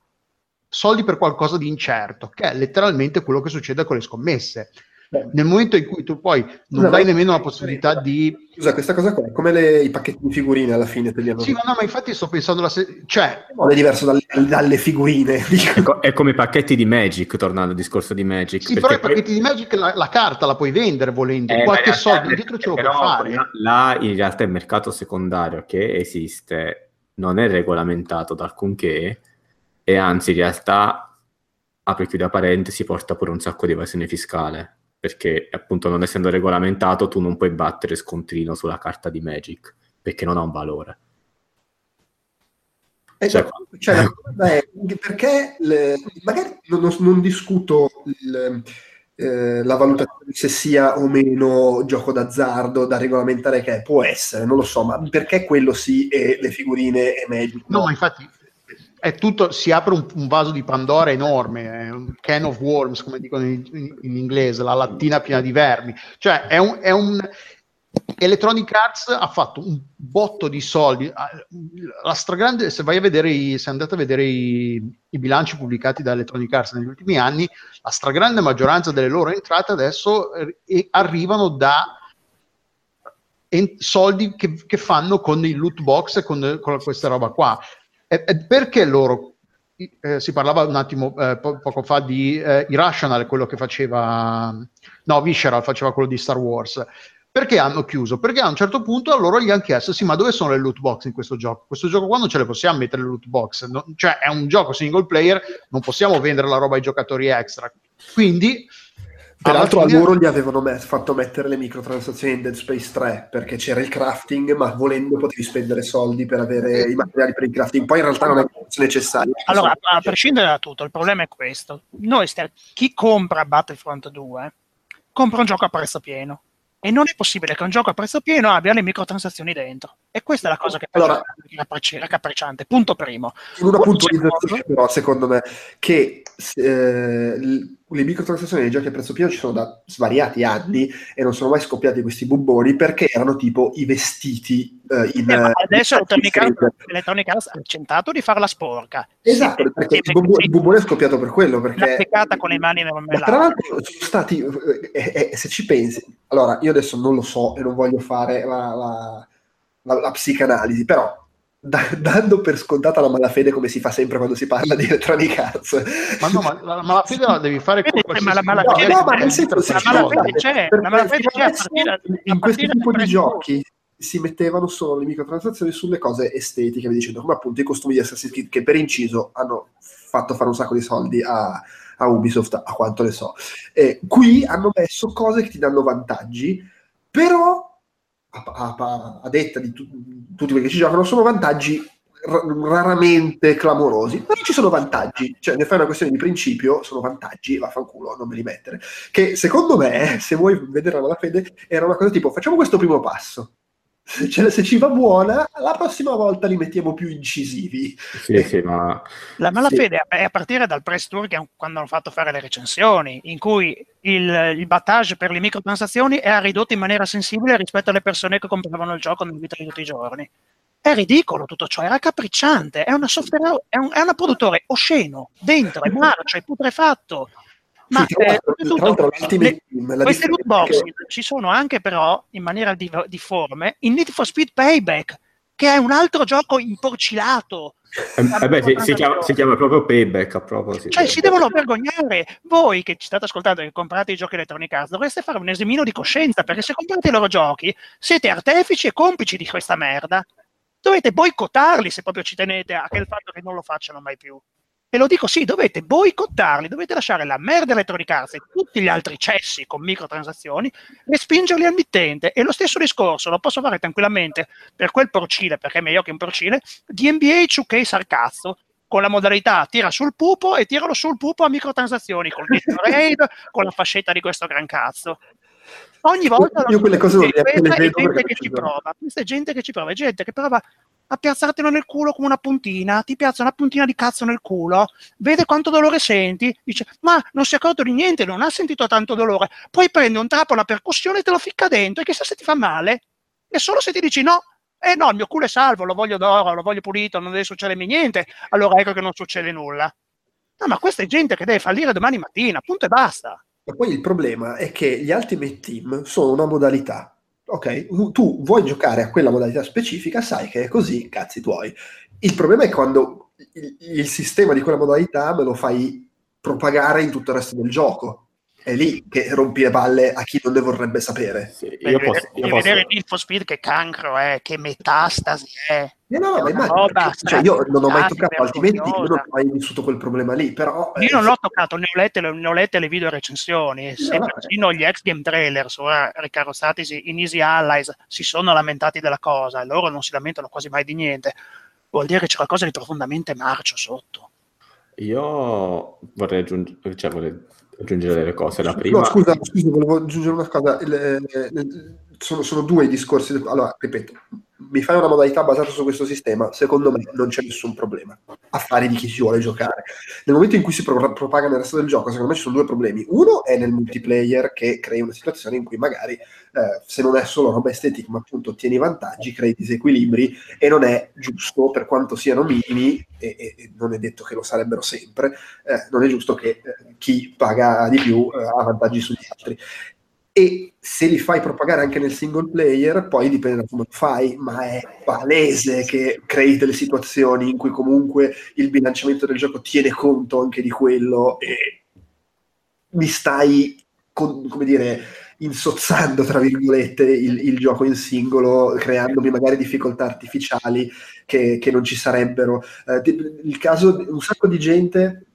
soldi per qualcosa di incerto, che è letteralmente quello che succede con le scommesse. Nel momento in cui tu poi non Scusa, dai nemmeno la possibilità di... Scusa, questa cosa qua è come le, i pacchetti di figurine alla fine. Te li hanno... Sì, ma no, ma infatti sto pensando... La se... cioè... Non è diverso dalle, dalle figurine. *laughs* È, co- è, come i pacchetti di Magic, tornando al discorso di Magic. Sì, però i pacchetti di Magic la, la, carta la puoi vendere volendo, eh, qualche soldo dietro ce lo puoi fare. Là in realtà il mercato secondario che esiste non è regolamentato da alcunché e anzi in realtà, apri chiude parentesi, porta pure un sacco di evasione fiscale perché appunto non essendo regolamentato tu non puoi battere scontrino sulla carta di Magic perché non ha un valore. Eh, cioè, cioè, beh, *laughs* perché le, magari non, non discuto il, eh, la valutazione se sia o meno gioco d'azzardo da regolamentare che è, può essere, non lo so, ma perché quello sì e le figurine e Magic? No, no infatti è tutto, si apre un, un, vaso di Pandora enorme, un can of worms, come dicono in, in, in inglese, la lattina piena di vermi. Cioè, è un, è un, Electronic Arts ha fatto un botto di soldi. Ah, la stragrande, se vai a vedere, i, se andate a vedere i, i, bilanci pubblicati da Electronic Arts negli ultimi anni, la stragrande maggioranza delle loro entrate adesso eh, arrivano da soldi che, che, fanno con i loot box e con, con questa roba qua. E, e perché loro eh, si parlava un attimo eh, po- poco fa di eh, Irrational, quello che faceva, no, Visceral faceva quello di Star Wars. Perché hanno chiuso? Perché a un certo punto a loro gli hanno chiesto: sì, ma dove sono le loot box in questo gioco? Questo gioco qua non ce le possiamo mettere le loot box, no, cioè è un gioco single player, non possiamo vendere la roba ai giocatori extra. Quindi Peraltro fine... a loro gli avevano met- fatto mettere le microtransazioni in Dead Space 3 perché c'era il crafting, ma volendo potevi spendere soldi per avere i materiali per il crafting. Poi in realtà non è necessario. Allora, a prescindere da tutto, il problema è questo. Noi chi compra Battlefront 2 compra un gioco a prezzo pieno e non è possibile che un gioco a prezzo pieno abbia le microtransazioni dentro. E questa è la cosa che allora, è raccapricciante. Punto primo. Una puntualizzazione, però, secondo me, che eh, le microtransazioni nei giochi a prezzo pieno ci sono da svariati anni e non sono mai scoppiati questi bubboni perché erano tipo i vestiti eh, in, eh, adesso Electronic Arts ha accentato di farla sporca. Esatto sì, perché sì, il, bubo, il bubbone è scoppiato per quello perché l'ha peccata con le mani nella tra l'altro sono stati eh, eh, se ci pensi allora io adesso non lo so e non voglio fare la, la, la, la psicanalisi però da, dando per scontata la malafede come si fa sempre quando si parla di Electronic Arts. Ma no, ma la malafede la devi fare con ma la malafede, no, no, ma nel senso la malafede c'è, la malafede c'è in questo tipo di giochi si mettevano solo le microtransazioni sulle cose estetiche, dicendo come appunto i costumi di Assassin's Creed che per inciso hanno fatto fare un sacco di soldi a, a Ubisoft, a quanto ne so. E qui hanno messo cose che ti danno vantaggi, però a, a, a detta di tu, tutti quelli che ci giocano, sono vantaggi raramente clamorosi, però ci sono vantaggi, cioè ne fai una questione di principio, sono vantaggi, vaffanculo, non me li mettere, che secondo me, se vuoi vedere la fede, era una cosa tipo, facciamo questo primo passo, se, se, ci va buona, la prossima volta li mettiamo più incisivi. Sì, sì, ma... La malafede sì. è a partire dal press tour che, quando hanno fatto fare le recensioni, in cui il, il battage per le microtransazioni era ridotto in maniera sensibile rispetto alle persone che compravano il gioco nel vita di tutti i giorni. È ridicolo tutto ciò, era capricciante, è una software, è un, è un produttore osceno, dentro, è marcio, è putrefatto Ma sì, tra, eh, tutto, ne, queste loot box che... ci sono anche però in maniera difforme in Need for Speed Payback, che è un altro gioco imporcilato. Eh, eh beh, si, si, chiama, si, chiama, proprio Payback a proposito. Cioè, si devono vergognare. Voi che ci state ascoltando e comprate i giochi Electronic Arts dovreste fare un esemino di coscienza, perché se comprate i loro giochi siete artefici e complici di questa merda. Dovete boicottarli se proprio ci tenete a che il fatto che non lo facciano mai più. E lo dico sì, dovete boicottarli, dovete lasciare la merda Electronic Arts e tutti gli altri cessi con microtransazioni e spingerli al mittente. E lo stesso discorso lo posso fare tranquillamente per quel porcile, perché è meglio che un porcile, di NBA 2K Sarcazzo, con la modalità tira sul pupo e tiralo sul pupo a microtransazioni, con il raid, con la fascetta di questo gran cazzo. Ogni volta io quelle cose non le vedo gente che ci prova, questa è gente che ci prova, è gente che prova a piazzartelo nel culo come una puntina, ti piazza una puntina di cazzo nel culo, vede quanto dolore senti, dice ma non si è accorto di niente, non ha sentito tanto dolore, poi prende un trappo alla percussione e te lo ficca dentro e chissà se ti fa male. E solo se ti dici no, eh no, il mio culo è salvo, lo voglio d'oro, lo voglio pulito, non deve succedermi niente, allora ecco che non succede nulla. No, ma questa è gente che deve fallire domani mattina, punto e basta. Ma poi il problema è che gli Ultimate Team sono una modalità ok, tu vuoi giocare a quella modalità specifica, sai che è così, cazzi tuoi. Il problema è quando il, il sistema di quella modalità me lo fai propagare in tutto il resto del gioco è lì che rompi le palle a chi non ne vorrebbe sapere. Sì, io posso, io posso... vedere Need for Speed che cancro è, che metastasi è. Eh no, ma immagino, cioè, io non ho mai toccato, altrimenti io non ho mai vissuto quel problema lì, però... Io eh, non l'ho toccato, ne ho lette, ne ho lette le video recensioni, se persino gli ex game trailer ora ricarrozzatisi in Easy Allies si sono lamentati della cosa e loro non si lamentano quasi mai di niente, vuol dire che c'è qualcosa di profondamente marcio sotto. Io vorrei aggiungere, cioè vorrei aggiungere delle cose. La prima... No, scusa, scusa, volevo aggiungere una cosa. Il, il, sono, sono, due i discorsi. Allora, ripeto, mi fai una modalità basata su questo sistema, secondo me non c'è nessun problema. Affari di chi si vuole giocare. Nel momento in cui si pro- propaga nel resto del gioco, secondo me ci sono due problemi. Uno è nel multiplayer che crei una situazione in cui magari, eh, se non è solo roba estetica, ma appunto ottieni vantaggi, crei disequilibri e non è giusto, per quanto siano minimi, e, e, non è detto che lo sarebbero sempre, eh, non è giusto che eh, chi paga di più eh, ha vantaggi sugli altri e se li fai propagare anche nel single player, poi dipende da come lo fai, ma è palese che crei delle situazioni in cui comunque il bilanciamento del gioco tiene conto anche di quello e mi stai, con, come dire, insozzando, tra virgolette, il, il, gioco in singolo, creandomi magari difficoltà artificiali che, che non ci sarebbero. Eh, il caso, un sacco di gente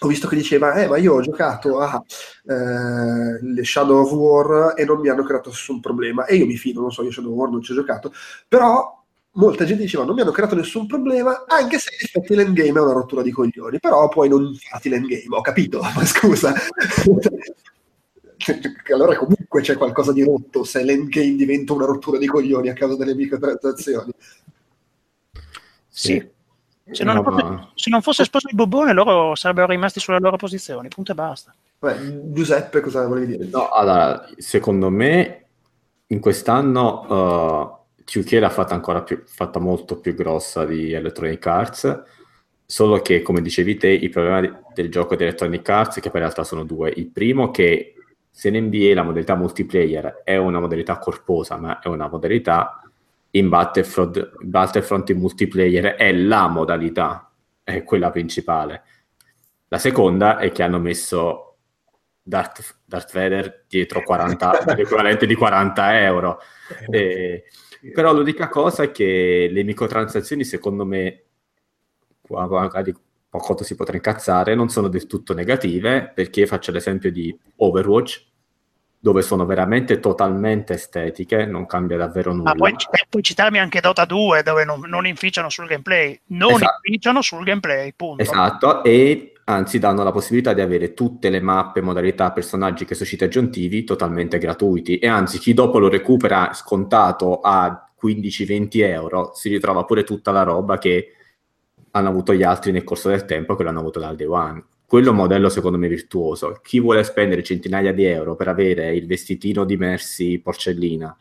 ho visto che diceva, eh, ma io ho giocato a eh, Shadow of War e non mi hanno creato nessun problema. E io mi fido, non so, io Shadow of War non ci ho giocato, però molta gente diceva non mi hanno creato nessun problema, anche se in effetti l'endgame è una rottura di coglioni, però poi non fate l'endgame, ho capito, *laughs* ma scusa. *laughs* allora comunque c'è qualcosa di rotto se l'endgame diventa una rottura di coglioni a causa delle microtransazioni. Sì, se non, fosse, se non, fosse, esploso il bobone, loro sarebbero rimasti sulle loro posizioni, punto e basta. Beh, Giuseppe, cosa volevi dire? No, allora, secondo me in quest'anno uh, 2K l'ha fatta ancora più, fatta molto più grossa di Electronic Arts, solo che, come dicevi te, il problema di, del gioco di Electronic Arts, che in realtà sono due, il primo che se in NBA la modalità multiplayer è una modalità corposa, ma è una modalità in Battlefront, Battlefront in multiplayer è la modalità, è quella principale. La seconda è che hanno messo Darth, Darth Vader dietro 40, *laughs* l'equivalente di 40 euro. E, però l'unica cosa è che le microtransazioni, secondo me, magari poco si potrà incazzare, non sono del tutto negative, perché faccio l'esempio di Overwatch, dove sono veramente totalmente estetiche, non cambia davvero nulla. Ah, puoi, puoi, citarmi anche Dota 2, dove non, non inficiano sul gameplay, non esatto. inficiano sul gameplay, punto. Esatto, e anzi danno la possibilità di avere tutte le mappe, modalità, personaggi che sono usciti aggiuntivi totalmente gratuiti, e anzi chi dopo lo recupera scontato a 15-20 euro si ritrova pure tutta la roba che hanno avuto gli altri nel corso del tempo che l'hanno avuto dal day one quello è un modello secondo me virtuoso. Chi vuole spendere centinaia di euro per avere il vestitino di Mercy porcellina,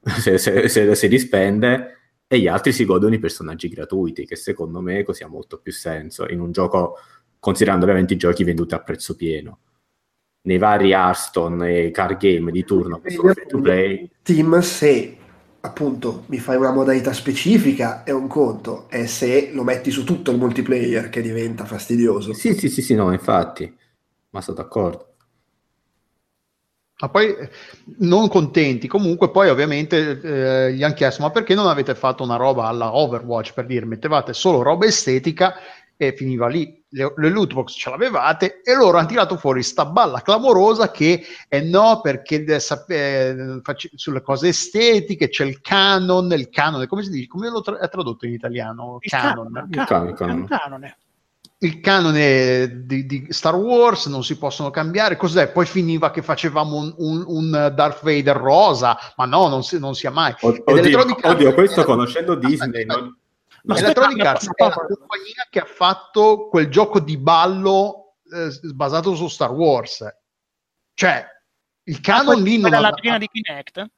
*laughs* se, se, se, se li spende, e gli altri si godono i personaggi gratuiti, che secondo me così ha molto più senso in un gioco, considerando ovviamente i giochi venduti a prezzo pieno. nei vari Hearthstone e card game di turno che sono free to play. Team se appunto mi fai una modalità specifica è un conto, e se lo metti su tutto il multiplayer che diventa fastidioso. Sì, sì, sì, sì, no, infatti, ma sono d'accordo. Ma poi non contenti, comunque poi ovviamente eh, gli hanno chiesto ma perché non avete fatto una roba alla Overwatch per dire mettevate solo roba estetica e finiva lì. Le, le loot box ce l'avevate e loro hanno tirato fuori sta balla clamorosa che è no perché de, eh, sulle cose estetiche c'è il canon, il canone, come si dice? Come lo tra- è tradotto in italiano? Il canon. canon, il canon, il canon. Il canone il canone di, di, Star Wars non si possono cambiare. Cos'è? Poi finiva che facevamo un, un, un Darth Vader rosa, ma no, non, si, non sia mai. Oddio, oddio questo conoscendo Disney. Non... Ma Electronic Arts è la compagnia che ha fatto quel gioco di ballo eh, basato su Star Wars. Cioè, il canon lì non... la prima di Kinect?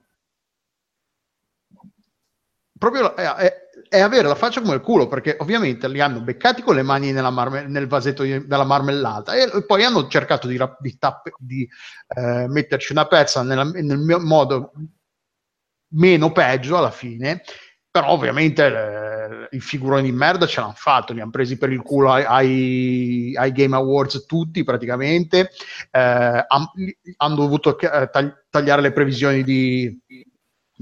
Proprio... Eh, eh, è avere la faccia come il culo, perché ovviamente li hanno beccati con le mani marme- nel vasetto di- della marmellata e poi hanno cercato di, di, tappe- di eh, metterci una pezza nella, nel mio modo meno peggio alla fine, però ovviamente eh, i figuroni di merda ce l'hanno fatto, li hanno presi per il culo ai, ai, Game Awards tutti praticamente, eh, hanno dovuto eh, tagliare le previsioni di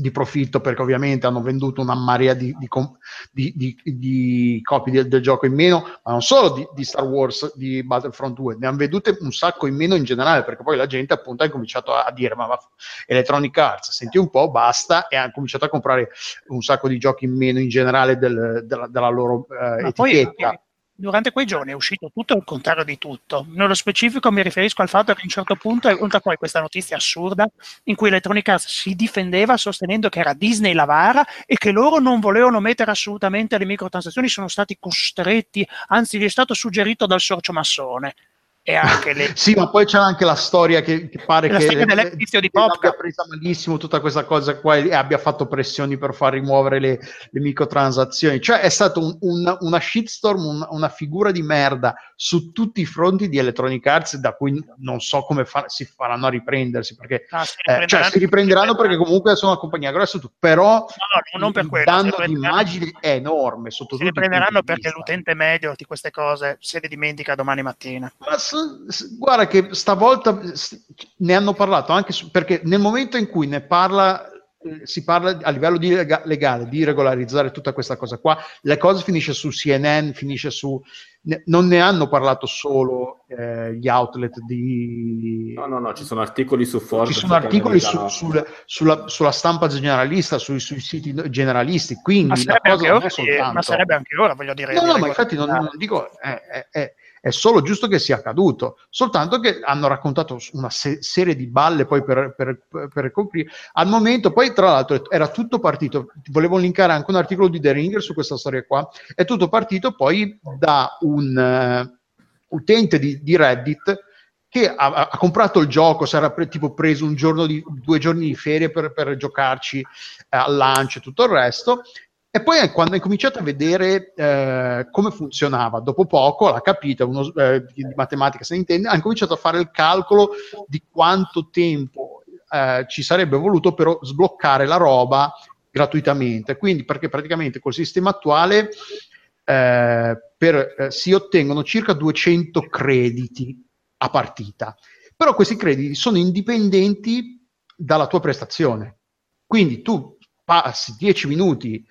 di profitto perché ovviamente hanno venduto una marea di, di, di, di copie del, del, gioco in meno, ma non solo di, Star Wars, di Battlefront 2, ne hanno vendute un sacco in meno in generale perché poi la gente appunto ha cominciato a, dire ma, ma Electronic Arts, senti un po', basta e hanno cominciato a comprare un sacco di giochi in meno in generale del, della, della, loro eh, etichetta. Poi, durante quei giorni è uscito tutto il contrario di tutto. Nello specifico mi riferisco al fatto che a un certo punto è venuta poi questa notizia assurda in cui Electronic Arts si difendeva sostenendo che era Disney la vara e che loro non volevano mettere assolutamente le microtransazioni, sono stati costretti, anzi gli è stato suggerito dal sorcio massone e anche le... *laughs* sì, ma poi c'è anche la storia che, che pare la che dell'edizio di Pop abbia presa malissimo tutta questa cosa qua e abbia fatto pressioni per far rimuovere le, le microtransazioni. Cioè è stata un, un, una shitstorm, un, una figura di merda su tutti i fronti di Electronic Arts da cui non so come fa, si faranno a riprendersi perché ah, si, eh, cioè, si riprenderanno perché comunque sono una compagnia grossa però no, no, non per quello, il danno di immagine è enorme sotto si riprenderanno perché l'utente medio di queste cose se le dimentica domani mattina. Ma guarda che stavolta ne hanno parlato anche su, perché nel momento in cui ne parla eh, si parla a livello di lega, legale di regolarizzare tutta questa cosa qua, le cose finisce su CNN, finisce su ne, non ne hanno parlato solo eh, gli outlet di no no no ci sono articoli su Forbes ci sono articoli su, sul, sulla, sulla, stampa generalista sui, sui siti generalisti quindi ma sarebbe, ora, soltanto... ma sarebbe anche ora voglio dire no no ma infatti non, non dico è, è, è solo giusto che sia accaduto, soltanto che hanno raccontato una se- serie di balle poi per, per, per, coprire. Al momento, poi tra l'altro era tutto partito, volevo linkare anche un articolo di The Ringer su questa storia qua, è tutto partito poi da un uh, utente di, di, Reddit che ha, ha, comprato il gioco, si era pre- tipo preso un giorno di, due giorni di ferie per, per giocarci eh, al lancio e tutto il resto, e poi quando hai cominciato a vedere eh, come funzionava, dopo poco l'ha capito, uno, eh, di matematica se ne intende, ha cominciato a fare il calcolo di quanto tempo eh, ci sarebbe voluto per sbloccare la roba gratuitamente. Quindi perché praticamente col sistema attuale eh, per, eh, si ottengono circa 200 crediti a partita, però questi crediti sono indipendenti dalla tua prestazione. Quindi tu passi 10 minuti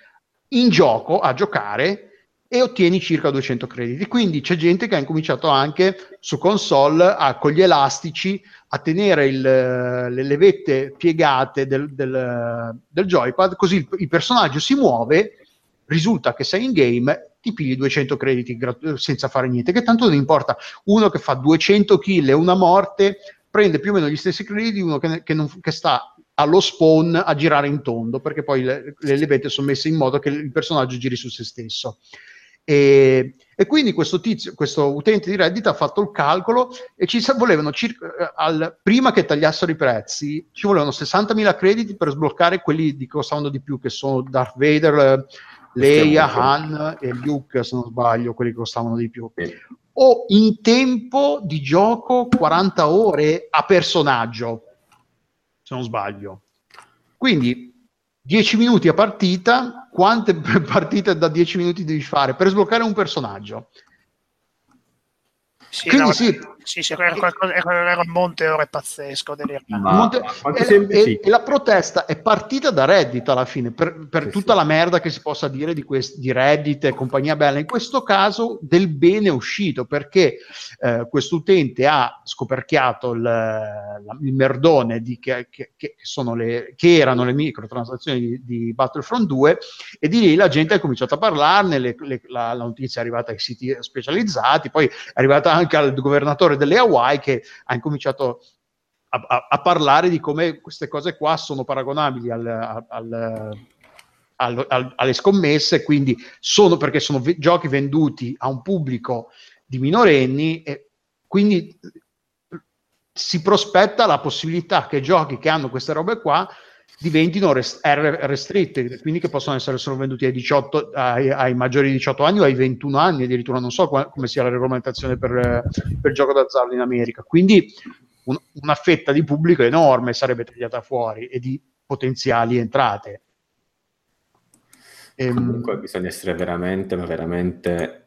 in gioco a giocare e ottieni circa 200 crediti. Quindi c'è gente che ha incominciato anche su console a, con gli elastici a tenere il, le levette piegate del, del, del joypad, così il, il, personaggio si muove, risulta che sei in game, ti pigli 200 crediti grat- senza fare niente, che tanto non importa. Uno che fa 200 kill e una morte prende più o meno gli stessi crediti di uno che, che, non, che sta allo spawn a girare in tondo, perché poi le, le levette sono messe in modo che il personaggio giri su se stesso. E, e, quindi questo tizio, questo utente di Reddit ha fatto il calcolo e ci volevano circa, eh, al, prima che tagliassero i prezzi, ci volevano 60.000 crediti per sbloccare quelli che costavano di più, che sono Darth Vader, Leia, Han e Luke, se non sbaglio, quelli che costavano di più. o in tempo di gioco 40 ore a personaggio, se non sbaglio. Quindi 10 minuti a partita, quante *laughs* partite da 10 minuti devi fare per sbloccare un personaggio? Sì, Quindi no, sì, sì, sì era, qualcosa, era, un monte ore pazzesco. Monte, e, e, e, la protesta è partita da Reddit alla fine, per, per tutta la merda che si possa dire di, quest, di, Reddit e compagnia bella. In questo caso del bene è uscito perché eh, questo utente ha scoperchiato il, la, il merdone di che, che, che, le, che, erano le microtransazioni di, di, Battlefront 2 e di lì la gente ha cominciato a parlarne, le, le, la, la notizia è arrivata ai siti specializzati, poi è arrivata anche al governatore governatore delle Hawaii che ha incominciato a, a, a parlare di come queste cose qua sono paragonabili al, al, al, alle scommesse, quindi sono perché sono giochi venduti a un pubblico di minorenni e quindi si prospetta la possibilità che giochi che hanno queste robe qua diventino rest- restricted, quindi che possono essere solo venduti ai, 18, ai, ai, maggiori di 18 anni o ai 21 anni, addirittura non so qua, come sia la regolamentazione per, per gioco d'azzardo in America. Quindi un, una fetta di pubblico enorme sarebbe tagliata fuori e di potenziali entrate. Ehm, Comunque bisogna essere veramente, ma veramente,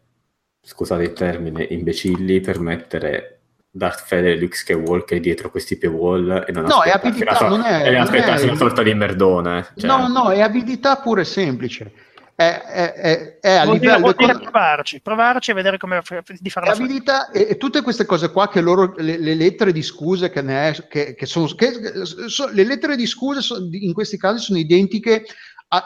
scusate il termine, imbecilli per mettere Darth Vader e Luke Skywalker dietro questi paywall e non no, è abilità, so- non è, e aspettarsi una sorta di merdone. Cioè. No, no, è abilità pure semplice. È, è, è, è a vuol livello dire, vuol dire provarci, provarci e vedere come di fare la abilità e, e, tutte queste cose qua che loro le, le lettere di scuse che ne è, che, che sono che, so, le lettere di scuse so, in questi casi sono identiche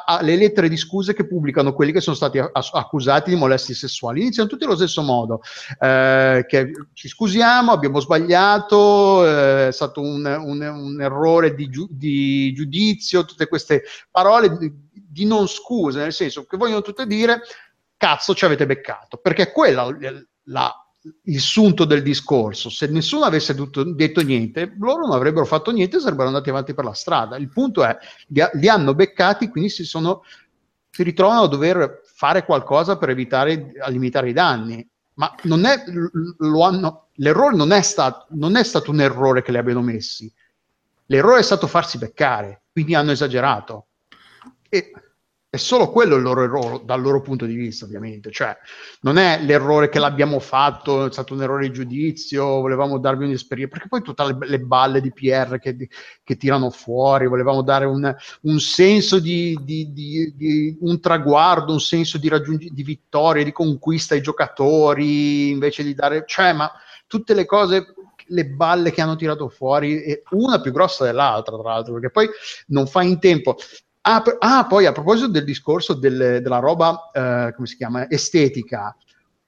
alle lettere di scuse che pubblicano quelli che sono stati accusati di molestie sessuali. Iniziano tutti allo stesso modo, eh, che ci scusiamo, abbiamo sbagliato, eh, è stato un, un, un errore di, giu- di, giudizio, tutte queste parole di, di non scuse, nel senso che vogliono tutte dire cazzo ci avete beccato, perché quella la, il sunto del discorso. Se nessuno avesse detto, detto, niente, loro non avrebbero fatto niente sarebbero andati avanti per la strada. Il punto è, li, li hanno beccati, quindi si, sono, si ritrovano a dover fare qualcosa per evitare a limitare i danni. Ma non è, lo hanno, l'errore non è, stato, non è stato un errore che li abbiano messi. L'errore è stato farsi beccare, quindi hanno esagerato. E è solo quello il loro errore dal loro punto di vista, ovviamente. Cioè, non è l'errore che l'abbiamo fatto, è stato un errore di giudizio, volevamo darvi un'esperienza, perché poi tutte le, le balle di PR che, che, tirano fuori, volevamo dare un, un senso di, di, di, di, un traguardo, un senso di, raggiung- di vittoria, di conquista ai giocatori, invece di dare, cioè, ma tutte le cose le balle che hanno tirato fuori, una più grossa dell'altra, tra l'altro, perché poi non fa in tempo. Ah, ah, poi a proposito del discorso del, della roba, eh, come si chiama, estetica,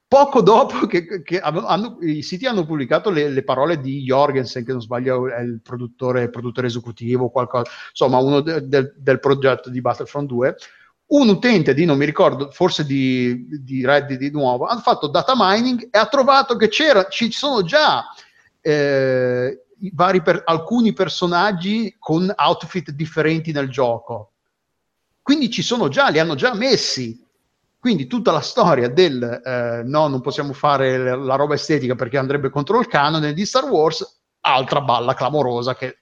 poco dopo che, che hanno, i siti hanno pubblicato le, le, parole di Jorgensen, che non sbaglio è il produttore, produttore esecutivo, qualcosa, insomma uno de, de, del progetto di Battlefront 2, un utente di, non mi ricordo, forse di, di Reddit di nuovo, ha fatto data mining e ha trovato che ci sono già eh, per, alcuni personaggi con outfit differenti nel gioco quindi ci sono già, li hanno già messi. Quindi tutta la storia del eh, no, non possiamo fare la roba estetica perché andrebbe contro il canone di Star Wars, altra balla clamorosa che,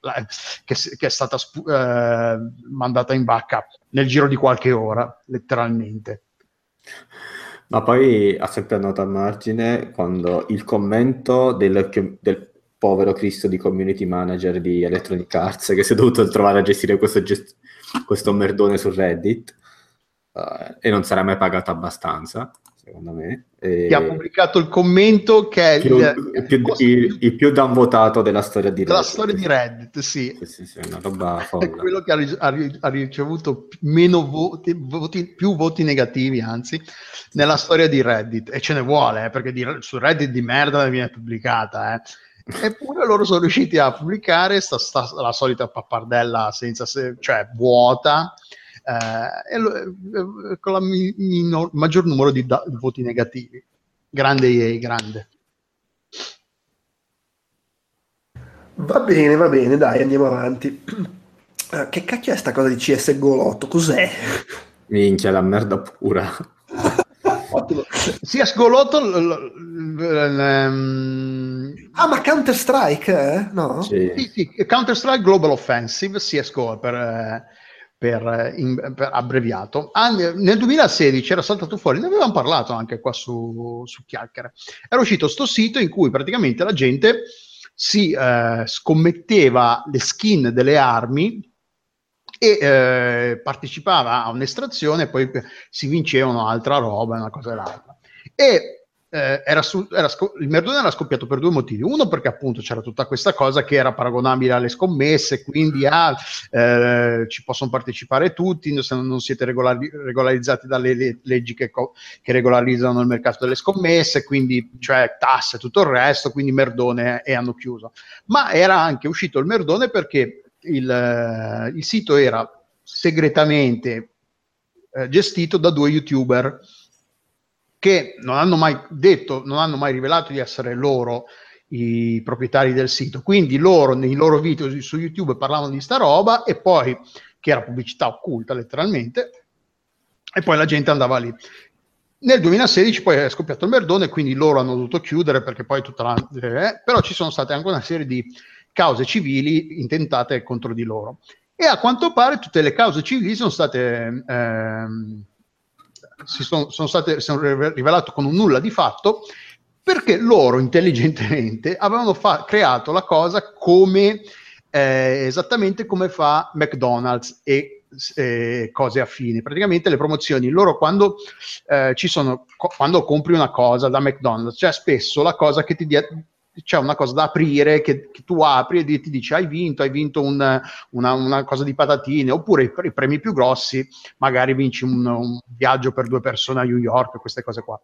che, che è stata eh, mandata in bacca nel giro di qualche ora, letteralmente. Ma poi ha sempre nota a margine quando il commento del, del, povero Cristo di community manager di Electronic Arts che si è dovuto trovare a gestire questo gest- questo merdone su Reddit uh, e non sarà mai pagato abbastanza, secondo me. E... Che ha pubblicato il commento che è più, il, il, più, il, il più downvotato della storia di Reddit. Della storia di Reddit, sì. sì, sì, sì una roba folle. *laughs* È quello che ha, ha ricevuto meno voti, voti, più voti negativi, anzi, nella storia di Reddit. E ce ne vuole, eh, perché di, su Reddit di merda viene pubblicata, eh Eppure loro sono riusciti a pubblicare sta, sta, la solita pappardella senza se, cioè vuota eh, e, con il minor, maggior numero di, da, di voti negativi. Grande EA, grande. Va bene, va bene, dai, andiamo avanti. Uh, che cacchio è sta cosa di CSGO 8? Cos'è? Minchia, la merda pura. *laughs* Ottimo. CSGO Lotto... Um... Ah, ma Counter-Strike, eh? No? Sì. sì, sì. Counter-Strike Global Offensive, CSGO per... Eh, per, in, per, abbreviato. Ah, nel 2016 era saltato fuori, ne avevamo parlato anche qua su, su Chiacchiere. Era uscito sto sito in cui praticamente la gente si eh, scommetteva le skin delle armi e eh, partecipava a un'estrazione e poi si vincevano altra roba, una cosa e l'altra. E eh, era su, era sco- il Merdone era scoppiato per due motivi. Uno, perché appunto c'era tutta questa cosa che era paragonabile alle scommesse, quindi ah, eh, ci possono partecipare tutti, se non siete regolari- regolarizzati dalle le- leggi che, co- che, regolarizzano il mercato delle scommesse, quindi cioè tasse e tutto il resto, quindi Merdone e hanno chiuso. Ma era anche uscito il Merdone perché il, eh, il sito era segretamente eh, gestito da due youtuber che non hanno mai detto, non hanno mai rivelato di essere loro i proprietari del sito. Quindi loro nei loro video su YouTube parlavano di sta roba e poi, che era pubblicità occulta letteralmente, e poi la gente andava lì. Nel 2016 poi è scoppiato il merdone, quindi loro hanno dovuto chiudere perché poi tutta la... Eh, però ci sono state anche una serie di cause civili intentate contro di loro. E a quanto pare tutte le cause civili sono state... Ehm, si sono, sono state sono rivelate con un nulla di fatto perché loro intelligentemente avevano fa- creato la cosa come eh, esattamente come fa McDonald's e eh, cose affini. Praticamente le promozioni, loro quando eh, ci sono, co- quando compri una cosa da McDonald's, cioè spesso la cosa che ti, dia- c'è una cosa da aprire che, che tu apri e ti dice hai vinto, hai vinto un, una, una, cosa di patatine, oppure i, i, premi più grossi, magari vinci un, un, viaggio per due persone a New York, queste cose qua.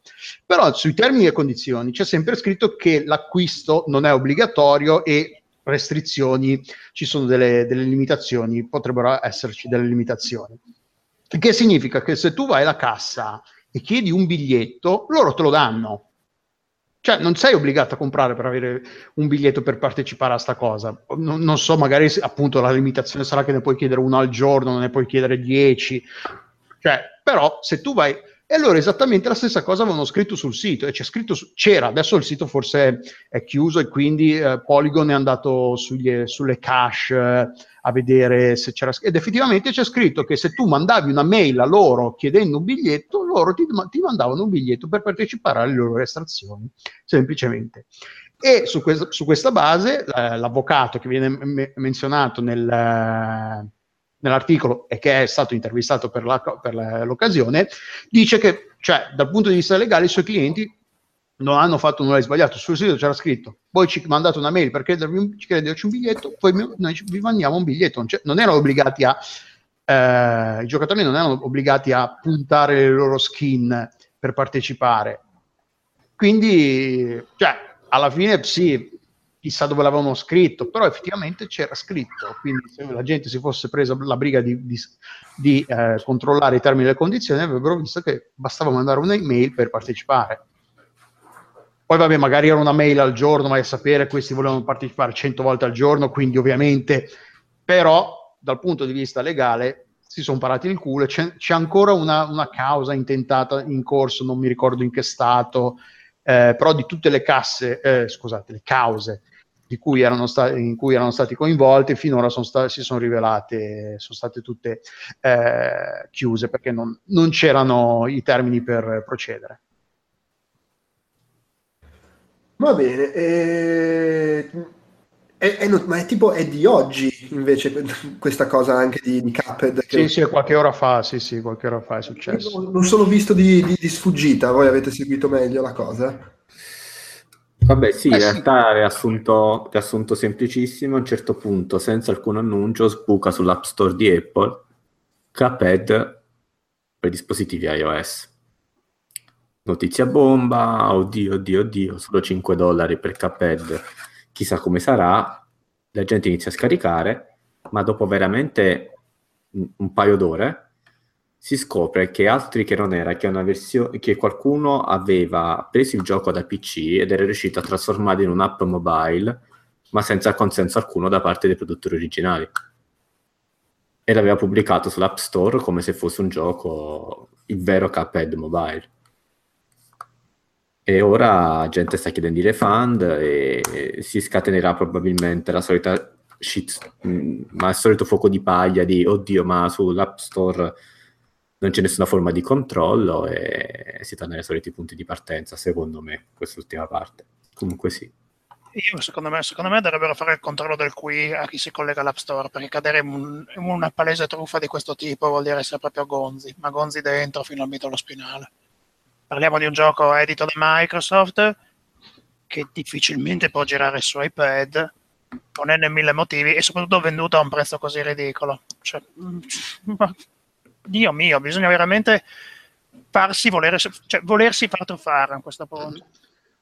Però sui termini e condizioni c'è sempre scritto che l'acquisto non è obbligatorio e restrizioni, ci sono delle, delle limitazioni, potrebbero esserci delle limitazioni. Che significa che se tu vai alla cassa e chiedi un biglietto, loro te lo danno cioè, non sei obbligato a comprare per avere un biglietto per partecipare a sta cosa. Non, non so, magari appunto la limitazione sarà che ne puoi chiedere uno al giorno, non ne puoi chiedere dieci. Cioè, però se tu vai... E allora esattamente la stessa cosa avevano scritto sul sito, e c'è scritto su... c'era, adesso il sito forse è, chiuso e quindi eh, Polygon è andato sugli, sulle cache eh, a vedere se c'era ed effettivamente c'è scritto che se tu mandavi una mail a loro chiedendo un biglietto, loro ti, ti mandavano un biglietto per partecipare alle loro estrazioni, semplicemente. E su, questa, su questa base eh, l'avvocato che viene me- menzionato nel, eh, nell'articolo e che è stato intervistato per, la, per la, l'occasione, dice che cioè, dal punto di vista legale i suoi clienti non hanno fatto nulla di sbagliato. Sul sito c'era scritto: Poi ci mandate una mail per chiederci un biglietto, poi noi vi mandiamo un biglietto. Non, non erano obbligati a. Eh, I giocatori non erano obbligati a puntare le loro skin per partecipare. Quindi, cioè, alla fine sì, chissà dove l'avevano scritto, però effettivamente c'era scritto. Quindi, se la gente si fosse presa la briga di, di, di eh, controllare i termini e le condizioni, avrebbero visto che bastava mandare un'email per partecipare. Poi vabbè, magari era una mail al giorno, ma a sapere questi volevano partecipare 100 volte al giorno, quindi ovviamente, però dal punto di vista legale si sono parati il culo, c'è, c'è ancora una, una, causa intentata in corso, non mi ricordo in che stato, eh, però di tutte le casse, eh, scusate, le cause cui stati, in cui erano stati coinvolti, finora sono sta- si sono rivelate, sono state tutte eh, chiuse perché non, non c'erano i termini per procedere. Va bene, e... È, è, ma è tipo è di oggi invece questa cosa anche di, di Cuphead? Che... Sì, sì, qualche ora fa, sì, sì, qualche ora fa è successo. Non, non sono visto di, di, di, sfuggita, voi avete seguito meglio la cosa? Vabbè, sì, eh, in realtà sì. Riassunto, riassunto semplicissimo, a un certo punto, senza alcun annuncio, sbuca sull'App Store di Apple Cuphead per dispositivi iOS notizia bomba, oddio, oddio, oddio, solo 5 dollari per Cuphead, chissà come sarà, la gente inizia a scaricare, ma dopo veramente un paio d'ore si scopre che altri che non era, che, una versione, che qualcuno aveva preso il gioco da PC ed era riuscito a trasformarlo in un'app mobile, ma senza consenso alcuno da parte dei produttori originali. E l'aveva pubblicato sull'App Store come se fosse un gioco, il vero Cuphead mobile. E ora gente sta chiedendo i refund e si scatenerà probabilmente la solita shit, mm, ma il solito fuoco di paglia di oddio, ma sull'App Store non c'è nessuna forma di controllo e si torna ai soliti punti di partenza, secondo me, quest'ultima parte. Comunque sì. Io, secondo, me, secondo me dovrebbero fare il controllo del qui a chi si collega all'App Store, perché cadere in, un, in una palese truffa di questo tipo vuol dire essere proprio gonzi, ma gonzi dentro fino al mito allo spinale. Parliamo di un gioco edito da Microsoft che difficilmente può girare su iPad, ponendo mille motivi e soprattutto venduto a un prezzo così ridicolo. Cioè, *laughs* Dio mio, bisogna veramente farsi volere, cioè, volersi far truffare a questo punto.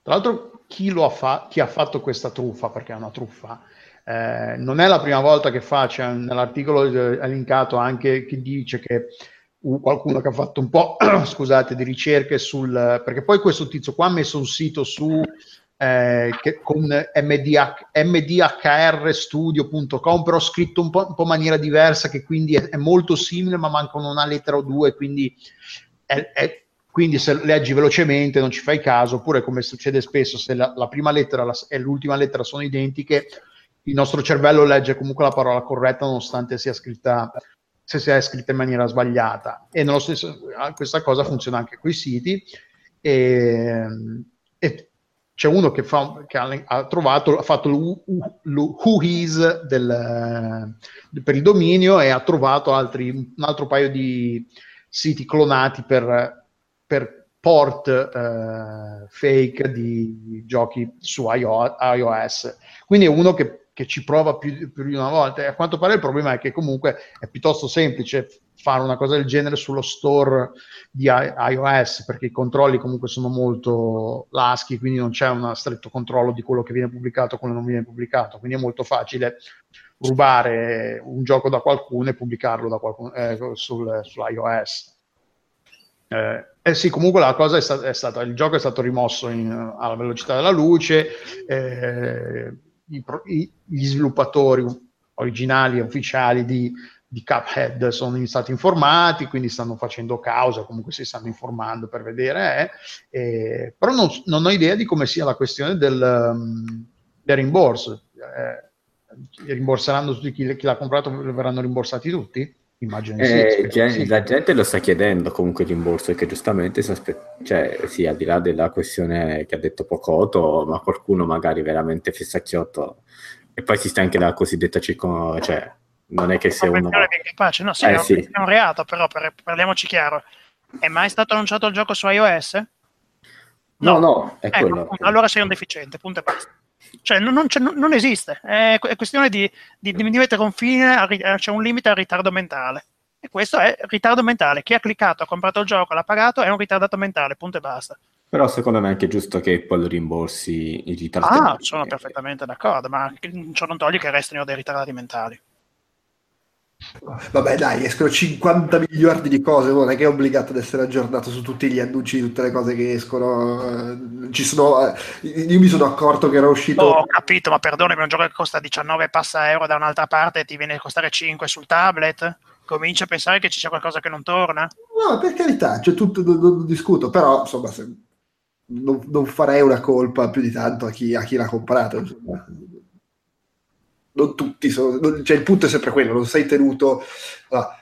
Tra l'altro, chi, ha, fa- chi ha fatto questa truffa, perché è una truffa, eh, non è la prima volta che fa, cioè, nell'articolo è linkato anche chi dice che qualcuno che ha fatto un po' *clears throat* scusate di ricerche sul perché poi questo tizio qua ha messo un sito su eh, che, con MDH, mdhrstudio.com però scritto un po', in maniera diversa che quindi è, è, molto simile ma mancano una lettera o due quindi è, è, quindi se leggi velocemente non ci fai caso oppure come succede spesso se la, la prima lettera la, e l'ultima lettera sono identiche il nostro cervello legge comunque la parola corretta nonostante sia scritta se sia scritta in maniera sbagliata. E nello stesso, ah, questa cosa funziona anche con i siti. E, e c'è uno che, fa, che ha, ha, trovato, ha fatto who is del, per il dominio e ha trovato altri, un altro paio di siti clonati per, per port eh, fake di giochi su iOS. Quindi è uno che che ci prova più, più, di una volta. E a quanto pare il problema è che comunque è piuttosto semplice fare una cosa del genere sullo store di iOS perché i controlli comunque sono molto laschi, quindi non c'è un stretto controllo di quello che viene pubblicato e quello che non viene pubblicato. Quindi è molto facile rubare un gioco da qualcuno e pubblicarlo da qualcuno, eh, sul, sull'iOS. Eh, eh, sì, comunque la cosa è, sta- è, stata, il gioco è stato rimosso in, alla velocità della luce, eh, i, i, gli sviluppatori originali e ufficiali di, di Cuphead sono stati informati, quindi stanno facendo causa, comunque si stanno informando per vedere, eh, eh, però non, non, ho idea di come sia la questione del, um, del rimborso. Eh, rimborseranno tutti chi, chi l'ha comprato, verranno rimborsati tutti? Immagino eh, sì, sì. La gente lo sta chiedendo comunque il rimborso perché giustamente si aspetta, cioè sì, al di là della questione che ha detto Pocoto, ma qualcuno magari veramente fissacchiotto e poi esiste anche la cosiddetta circo, cioè non è che se uno... Capace. No, sì, eh, è, sì. è un reato, però per, parliamoci chiaro. È mai stato annunciato il gioco su iOS? No, no, no è ecco, quello. Allora sei un deficiente, punto e basta. Cioè, non, non, non esiste, è, è, questione di, di, di mettere un fine, c'è cioè un limite al ritardo mentale. E questo è ritardo mentale. Chi ha cliccato, ha comprato il gioco, l'ha pagato, è un ritardato mentale, punto e basta. Però secondo me è anche giusto che Apple rimborsi i ritardi. Ah, sono perfettamente d'accordo, ma ciò non toglie che restino dei ritardati mentali. Vabbè, dai, escono 50 miliardi di cose, non è che è obbligato ad essere aggiornato su tutti gli annunci di tutte le cose che escono. Ci sono, eh, io mi sono accorto che era uscito. ho capito, ma perdonami, un gioco che costa 19 passa euro da un'altra parte e ti viene a costare 5 sul tablet. Cominci a pensare che ci sia qualcosa che non torna? No, per carità, c'è tutto, non, non discuto, però insomma, se, non, non, farei una colpa più di tanto a chi, a chi l'ha comprato. Insomma non tutti sono, non, cioè il punto è sempre quello, non sei tenuto, allora,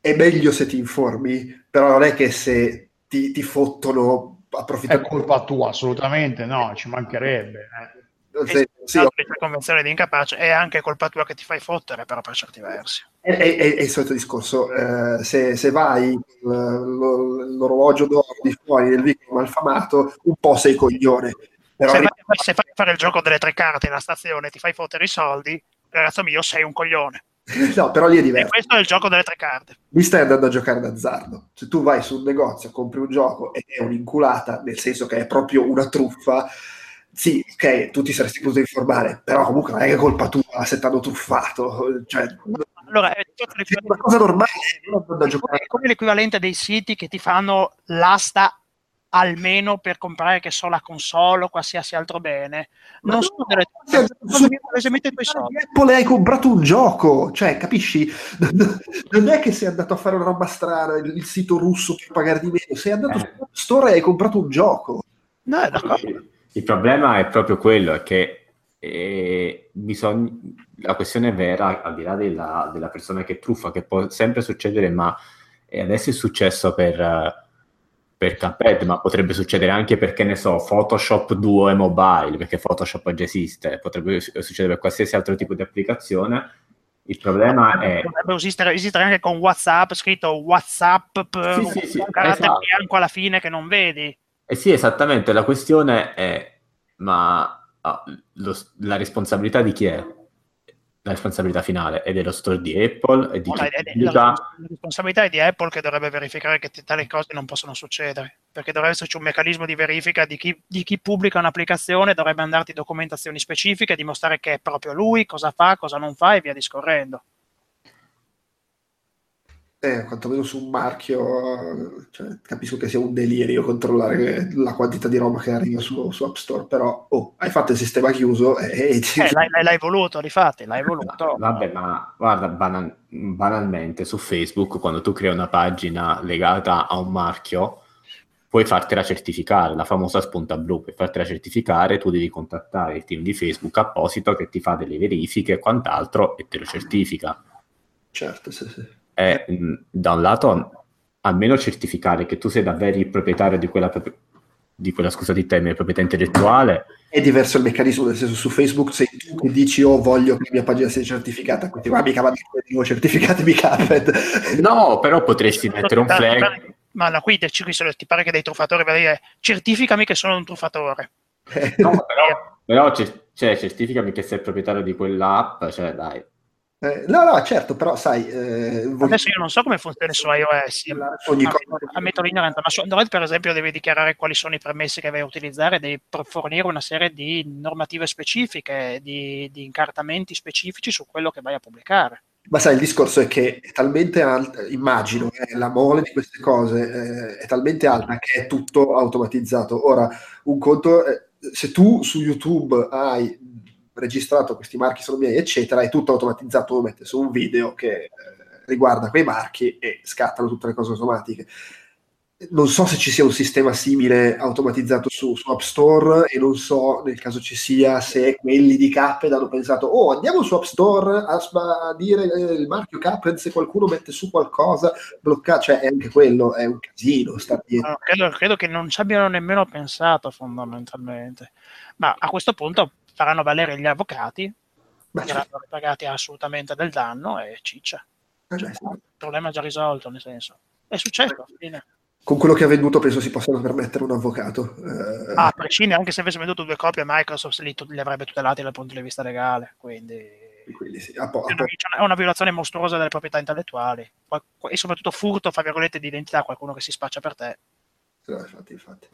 è meglio se ti informi, però non è che se ti, ti fottono approfittano. È colpa tua, assolutamente no, ci mancherebbe. Eh. Sei, sì, la convenzione di incapace è anche colpa tua che ti fai fottere, però per certi versi. È, è, è il solito discorso. Eh, se, se, vai l'orologio d'oro di fuori del vicolo malfamato, un po' sei coglione. Però se, vai, se fai fare il gioco delle tre carte in stazione e ti fai fottere i soldi, ragazzo mio, sei un coglione. *laughs* No, però lì è diverso. E questo è il gioco delle tre carte. Lì stai andando a giocare d'azzardo. Se tu vai su un negozio, compri un gioco e è un'inculata, nel senso che è proprio una truffa, sì, ok, tu ti saresti potuto informare, però comunque non è che è colpa tua se ti hanno truffato. Cioè, allora, è una cosa normale. È come l'equivalente dei siti che ti fanno l'asta almeno per comprare che so la console o qualsiasi altro bene. Non no, sono delle palesemente i tuoi soldi. Apple hai comprato un gioco cioè capisci? *laughs* Non è che sei andato a fare una roba strana il sito russo per pagare di meno sei andato eh. sul store e hai comprato un gioco. No, il problema è proprio quello, è che eh, bisogna, la questione vera, al di là della, della, persona che truffa, che può sempre succedere, ma adesso è successo per, per Cuphead, ma potrebbe succedere anche perché ne so, Photoshop Duo e mobile, perché Photoshop già esiste, potrebbe succedere per qualsiasi altro tipo di applicazione. Il problema è. Potrebbe esistere, esistere, anche con WhatsApp, scritto WhatsApp per sì, sì, sì, un carattere esatto. bianco alla fine che non vedi. Eh sì, esattamente. La questione è: ma ah, lo, la responsabilità di chi è? La responsabilità finale è dello store di Apple e di no, chi la, la, responsabilità è di Apple che dovrebbe verificare che tali cose non possono succedere perché dovrebbe esserci un meccanismo di verifica di chi, di chi pubblica un'applicazione dovrebbe andarti documentazioni specifiche dimostrare che è proprio lui cosa fa, cosa non fa e via discorrendo eh, quantomeno su un marchio, cioè, capisco che sia un delirio controllare la quantità di roba che arriva su, su App Store, però oh, hai fatto il sistema chiuso e... Eh, l'hai, l'hai, voluto, rifatti, l'hai voluto. Vabbè, ma guarda, banal, banalmente su Facebook, quando tu crei una pagina legata a un marchio, puoi fartela certificare, la famosa spunta blu, per fartela certificare tu devi contattare il team di Facebook apposito che ti fa delle verifiche e quant'altro e te lo certifica. Certo, sì, sì è da un lato almeno certificare che tu sei davvero il proprietario di quella, di quella scusa di termine, proprietà intellettuale. È diverso il meccanismo, nel senso su Facebook sei tu che dici oh voglio che la mia pagina sia certificata, quindi ma mica vado dico certificatemi Caped. No, però potresti mettere un flag. Ma no, qui ti pare che dei truffatori vai dire certificami che sono un truffatore. no, però, però cioè, certificami che sei proprietario di quell'app, cioè dai. Eh, no, no, certo, però sai... Eh, Adesso io non so come funziona su iOS, ogni ammetto l'ignoranza, ma su Android per esempio devi dichiarare quali sono i permessi che vai a utilizzare, devi fornire una serie di normative specifiche, di, di incartamenti specifici su quello che vai a pubblicare. Ma sai, il discorso è che è talmente alta, immagino, eh, la mole di queste cose eh, è talmente alta che è tutto automatizzato. Ora, un conto, eh, se tu su YouTube hai registrato questi marchi sono miei, eccetera, è tutto automatizzato, lo mette su un video che eh, riguarda quei marchi e scattano tutte le cose automatiche. Non so se ci sia un sistema simile automatizzato su, su App Store e non so nel caso ci sia se quelli di Caped hanno pensato oh andiamo su App Store a, a dire eh, il marchio Caped se qualcuno mette su qualcosa bloccato, cioè è anche quello, è un casino star dietro. No, credo, credo che non ci abbiano nemmeno pensato fondamentalmente. Ma a questo punto faranno valere gli avvocati, Beh, saranno pagati assolutamente del danno e ciccia. Eh, il problema è già risolto, nel senso. È successo, fine. Con quello che ha venduto penso si possano permettere un avvocato. Eh... Ah, a prescindere, anche se avesse venduto due copie, Microsoft li, li avrebbe tutelati dal punto di vista legale, quindi... quindi sì, a po- a po- è una violazione mostruosa delle proprietà intellettuali e soprattutto furto, fra virgolette, di identità, qualcuno che si spaccia per te. No, infatti, infatti.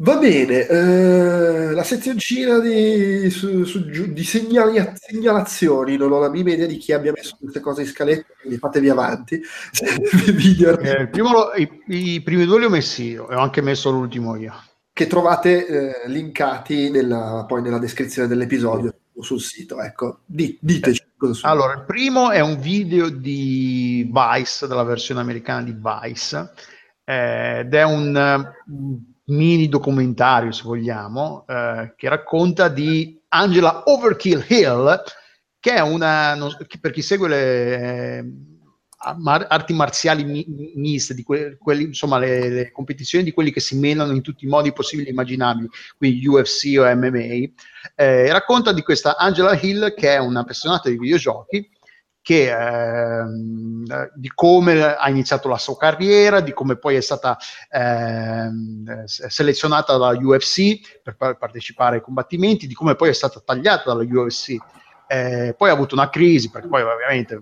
Va bene, eh, la sezioncina di, su, su, di segnali, segnalazioni, non ho la minima idea di chi abbia messo queste cose in scaletta, quindi fatevi avanti. *laughs* eh, primo, i, i, primi due li ho messi io, e ho anche messo l'ultimo io. Che trovate eh, linkati nella, poi nella descrizione dell'episodio o sul sito, ecco, Di, diteci. cosa allora, il primo è un video di Vice, della versione americana di Vice, eh, ed è un mini documentario, se vogliamo, eh, che racconta di Angela Overkill Hill, che è una, non, per chi segue le eh, arti marziali mi, miste, di que, quelli, insomma le, le, competizioni di quelli che si menano in tutti i modi possibili e immaginabili, quindi UFC o MMA, eh, racconta di questa Angela Hill che è una appassionata di videogiochi che, ehm, di come ha iniziato la sua carriera, di come poi è stata ehm, selezionata dalla UFC per partecipare ai combattimenti, di come poi è stata tagliata dalla UFC. Eh, poi ha avuto una crisi perché poi ovviamente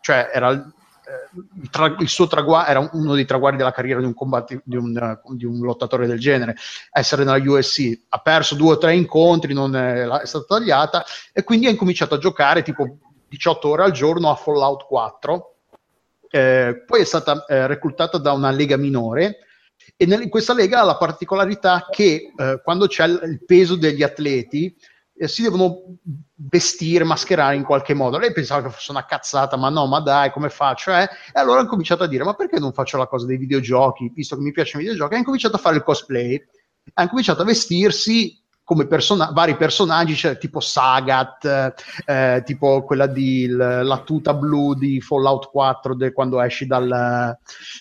cioè era il, tra, il, suo traguardo era uno dei traguardi della carriera di un, combatti, di, un, di un, lottatore del genere, essere nella UFC. Ha perso due o tre incontri, non è, è stata tagliata e quindi ha incominciato a giocare tipo 18 ore al giorno a Fallout 4. Eh, poi è stata eh, reclutata da una lega minore e nel, in questa lega ha la particolarità che eh, quando c'è il, il, peso degli atleti eh, si devono vestire, mascherare in qualche modo. Lei pensava che fosse una cazzata, ma no, ma dai, come faccio? Eh? E allora ha cominciato a dire, ma perché non faccio la cosa dei videogiochi, visto che mi piacciono i videogiochi? Ha cominciato a fare il cosplay, ha cominciato a vestirsi come persona- vari personaggi, cioè, tipo Sagat, eh, tipo quella di l- la tuta blu di Fallout 4 de- quando esci dal,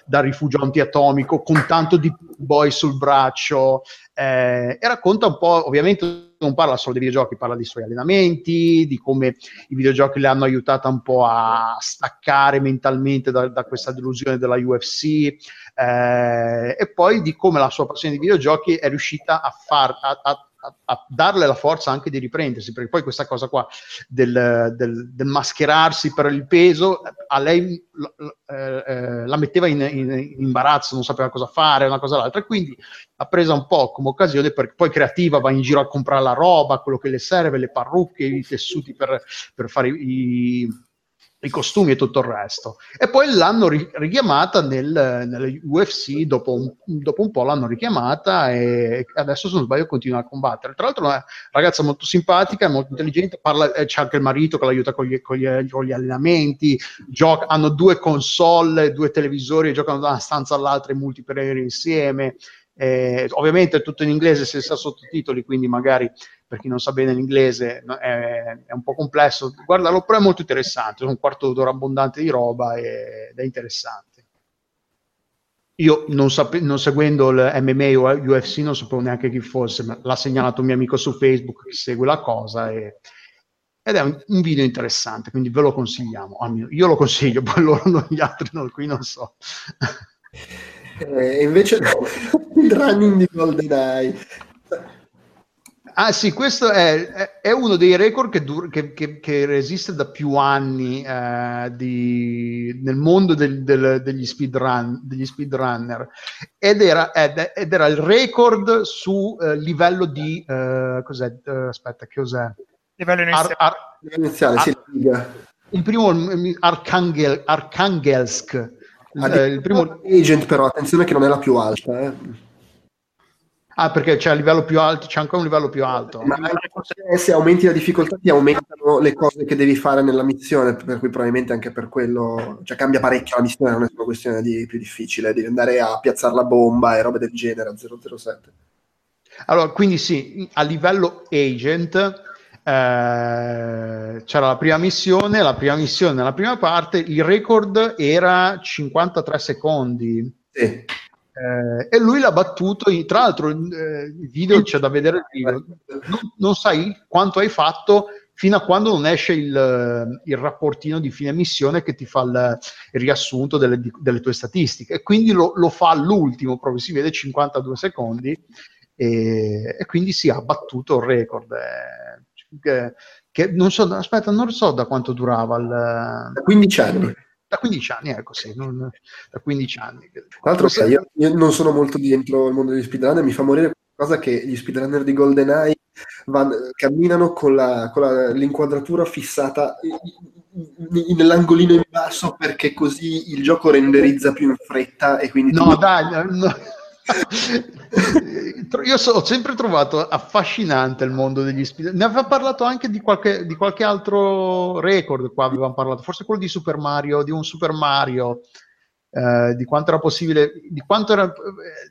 dal, rifugio antiatomico, con tanto di boy sul braccio, eh, e racconta un po', ovviamente non parla solo dei videogiochi, parla dei suoi allenamenti, di come i videogiochi le hanno aiutata un po' a staccare mentalmente da, da questa delusione della UFC, eh, e poi di come la sua passione di videogiochi è riuscita a far... A, a, a, darle la forza anche di riprendersi, perché poi questa cosa qua del, del, del mascherarsi per il peso a lei eh, eh, la metteva in, in, in, imbarazzo, non sapeva cosa fare, una cosa l'altra, e quindi ha presa un po' come occasione perché poi creativa va in giro a comprare la roba, quello che le serve, le parrucche, i tessuti per, per fare i, i costumi e tutto il resto. E poi l'hanno ri- richiamata nel, nel UFC, dopo un, dopo un, po' l'hanno richiamata e adesso se non sbaglio continua a combattere. Tra l'altro è una ragazza molto simpatica, molto intelligente, parla, eh, c'è anche il marito che l'aiuta con gli, con gli, con gli allenamenti, gioca, hanno due console, due televisori, giocano da una stanza all'altra in multiplayer insieme. Eh, ovviamente è tutto in inglese senza sottotitoli, quindi magari per chi non sa bene l'inglese è, è un po' complesso. Guardalo, però è molto interessante, è un quarto d'ora abbondante di roba ed è interessante. Io non, sape- non seguendo il MMA o UFC non sapevo neanche chi fosse, ma l'ha segnalato un mio amico su Facebook che segue la cosa e, ed è un, video interessante, quindi ve lo consigliamo. Io lo consiglio, *laughs* poi loro gli altri no, qui non so. E invece no, *laughs* il running di GoldenEye. Ah sì, questo è, è uno dei record che, dur- che, che, che, resiste da più anni eh, di, nel mondo del, del, degli, speedrun, degli speedrunner ed era, ed, ed era, il record su eh, livello di... Eh, cos'è? Eh, aspetta, che cos'è? Livello iniziale. Ar- ar- iniziale ar- sì, il primo Archangel- Archangelsk Ah, il primo agent però attenzione che non è la più alta eh. Ah perché c'è a livello più alto c'è anche un livello più alto ma se aumenti la difficoltà ti aumentano le cose che devi fare nella missione per cui probabilmente anche per quello cioè cambia parecchio la missione non è solo questione di più difficile devi andare a piazzare la bomba e robe del genere a 007 allora quindi sì a livello agent eh, c'era la prima missione, la prima missione nella prima parte, il record era 53 secondi. Sì. Eh, e lui l'ha battuto, in, tra l'altro eh, il video c'è da vedere, non, non, sai quanto hai fatto fino a quando non esce il, il rapportino di fine missione che ti fa il, il riassunto delle, delle, tue statistiche e quindi lo, lo, fa all'ultimo, proprio si vede 52 secondi e, e quindi si è battuto il record. Eh, che, che non so, aspetta, non so da quanto durava il... Da 15 anni. Da 15 anni, ecco sì, non, da 15 anni. Tra l'altro, sai, io, io, non sono molto dentro il mondo degli speedrunner, mi fa morire cosa che gli speedrunner di GoldenEye van, camminano con, la, con la, l'inquadratura fissata nell'angolino in basso perché così il gioco renderizza più in fretta e quindi... No, tu... dai, no. *laughs* Io so, ho sempre trovato affascinante il mondo degli speed. Ne aveva parlato anche di qualche, di qualche altro record. Qua avevamo parlato, forse quello di Super Mario, di un Super Mario. Eh, di quanto era possibile, di quanto era,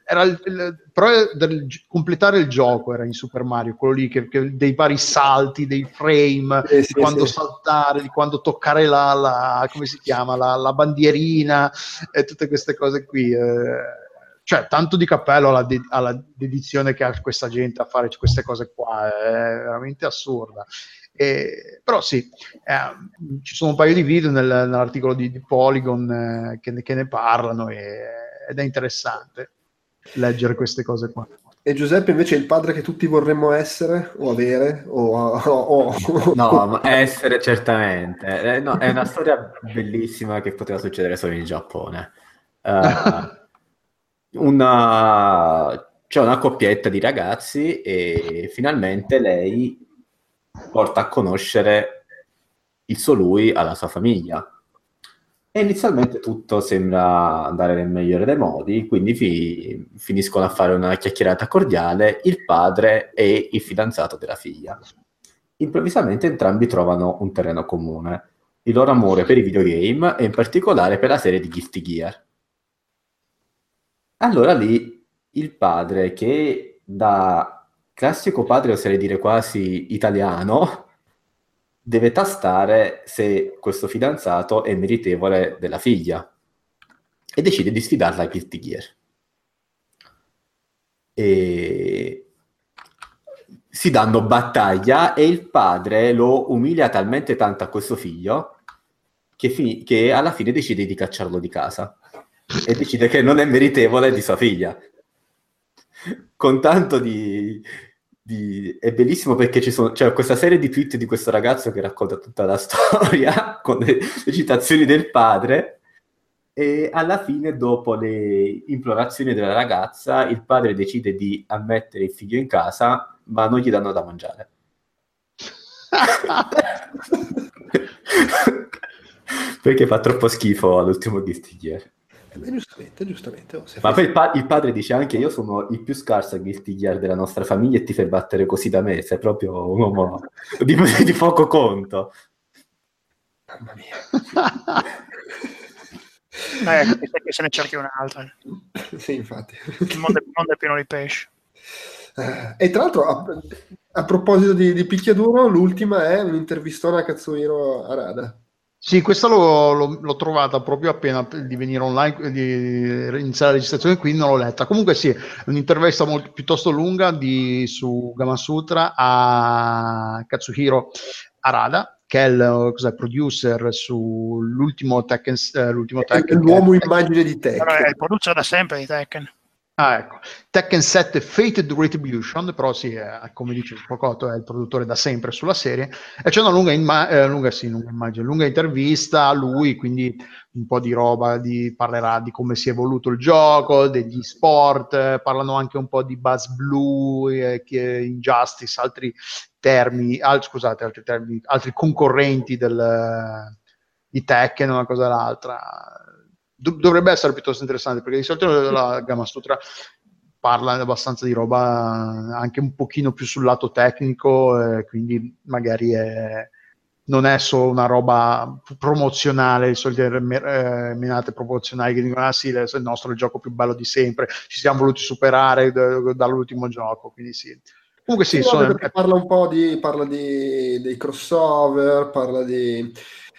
era il, il, però del, completare il gioco era in Super Mario, quello lì che, che dei vari salti, dei frame, eh, sì, di quando sì. saltare, di quando toccare la, la come si chiama, la, la bandierina e tutte queste cose qui. Eh cioè tanto di cappello alla, de- alla, dedizione che ha questa gente a fare queste cose qua, è veramente assurda. E, però sì, eh, ci sono un paio di video nel, nell'articolo di, di Polygon eh, che, ne, che, ne, parlano e, ed è interessante leggere queste cose qua. E Giuseppe invece è il padre che tutti vorremmo essere o avere o, o, o no, *laughs* ma essere certamente. Eh, no, è una storia bellissima che poteva succedere solo in Giappone. Uh, *laughs* una, c'è una coppietta di ragazzi e finalmente lei porta a conoscere il suo lui alla sua famiglia. E inizialmente tutto sembra andare nel migliore dei modi, quindi fi- finiscono a fare una chiacchierata cordiale il padre e il fidanzato della figlia. improvvisamente entrambi trovano un terreno comune, il loro amore per i videogame e in particolare per la serie di Guilty Gear. Allora lì il padre, che da classico padre, oserei dire quasi italiano, deve tastare se questo fidanzato è meritevole della figlia e decide di sfidarla a Guilty Gear. E si danno battaglia e il padre lo umilia talmente tanto a questo figlio che, fi- che alla fine decide di cacciarlo di casa e decide che non è meritevole di sua figlia. Con tanto di, di... È bellissimo perché ci sono... c'è questa serie di tweet di questo ragazzo che racconta tutta la *laughs* storia con le, le citazioni del padre e alla fine, dopo le implorazioni della ragazza, il padre decide di ammettere il figlio in casa, ma non gli danno da mangiare. *laughs* Perché fa troppo schifo all'ultimo Guilty Gear. Eh, giustamente, giustamente. Oh, ma poi il, pa- il, padre dice anche io sono il più scarso a Guilty Gear della nostra famiglia e ti fai battere così da me, sei proprio un uomo *laughs* di, di poco conto. Mamma mia. Eh, che se ne cerchi un'altra. *coughs* sì, infatti. Il mondo, il mondo è pieno di pesci. Eh, e tra l'altro, a, a proposito di, di, picchiaduro, l'ultima è un'intervistona a Katsuhiro Arada. Sì, questa l'ho, l'ho, l'ho, trovata proprio appena di venire online, di iniziare la registrazione qui, non l'ho letta. Comunque sì, un'intervista molto, piuttosto lunga di, su Gamasutra a Katsuhiro Arada, che è il cos'è, producer sull'ultimo Tekken. Eh, l'ultimo Tekken l'uomo immagine di Tekken. È il producer da sempre di Tekken. Ah, ecco. Tekken 7 Fated Retribution, però sì, è, come dice Pocotto, è il produttore da sempre sulla serie, e c'è una lunga, imma- eh, lunga, sì, lunga, immagine, lunga intervista a lui, quindi un po' di roba, di, parlerà di come si è evoluto il gioco, degli sport, eh, parlano anche un po' di Buzz Blue, eh, Injustice, altri termini, al, scusate, altri, termini, altri concorrenti del, di Tekken, una cosa o l'altra dovrebbe essere piuttosto interessante perché di solito la Gamma Sutra parla abbastanza di roba anche un pochino più sul lato tecnico, eh, quindi magari è, non è solo una roba promozionale, le solite eh, menate promozionali che dicono ah sì, il nostro è il gioco più bello di sempre, ci siamo voluti superare d- dall'ultimo gioco, quindi sì. Comunque sì, sì sono... parla un po' di, parla di, dei crossover, parla di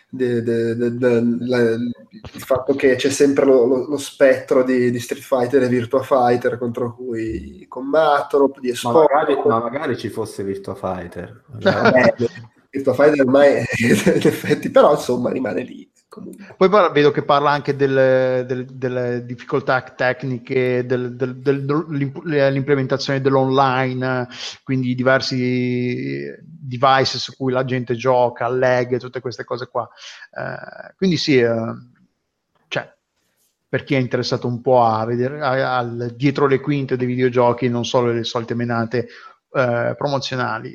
de, de, la, il fatto che c'è sempre lo, lo, lo spettro di, di, Street Fighter e Virtua Fighter contro cui combattono, di ma magari, ma magari, ci fosse Virtua Fighter. eh, Virtua Fighter ormai *laughs* in effetti, però insomma rimane lì. Comunque. Poi parla, vedo che parla anche delle, delle, delle difficoltà tecniche, del, del, dell'implementazione dell'online, quindi diversi device su cui la gente gioca, lag, tutte queste cose qua. Eh, quindi sì, eh, cioè, per chi è interessato un po' a vedere a, a, dietro le quinte dei videogiochi, non solo le solite menate eh, promozionali,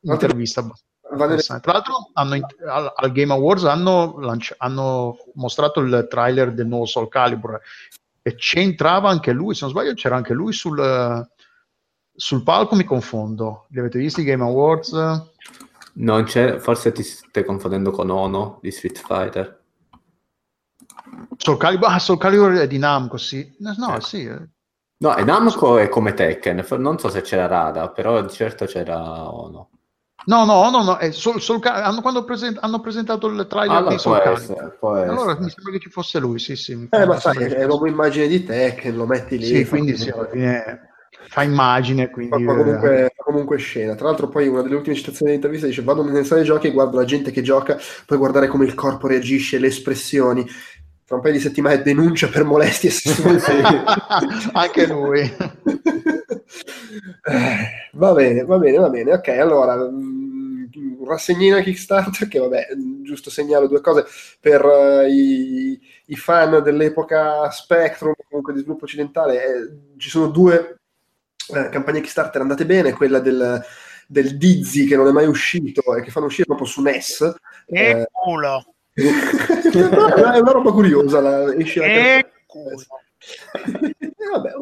intervista abbastanza tra l'altro hanno, al, al, Game Awards hanno, lanci- hanno, mostrato il trailer del nuovo Soul Calibur e c'entrava anche lui, se non sbaglio c'era anche lui sul, sul palco, mi confondo. Li avete visti i Game Awards? Non c'è, forse ti stai confondendo con Ono di Street Fighter. Soul Calibur, ah, Soul Calibur è di Namco, sì. No, ecco. sì. Eh. No, è Namco è come Tekken, non so se c'era Rada, però certo c'era Ono. No, no, no, no, è Soul, Soul hanno, quando present- hanno presentato il trailer allora, di Soul Calibur. Allora mi sembra che ci fosse lui, sì, sì. Eh, ma sai, è proprio immagine di te che lo metti lì. Sì, quindi sì, alla fine fa immagine, quindi... Fa comunque, eh. fa comunque scena. Tra l'altro poi una delle ultime citazioni dell'intervista dice vado nelle sale giochi e guardo la gente che gioca, poi guardare come il corpo reagisce, le espressioni. Tra un paio di settimane denuncia per molestie sessuali. Anche lui. Eh, va bene, va bene, va bene. Ok, allora rassegnina Kickstarter che vabbè giusto segnalo due cose per uh, i, i, fan dell'epoca Spectrum comunque di sviluppo occidentale eh, ci sono due eh, campagne Kickstarter andate bene quella del, del Dizzy che non è mai uscito e che fanno uscire proprio su NES che eh, culo è una roba curiosa la, esce che culo eh, vabbè,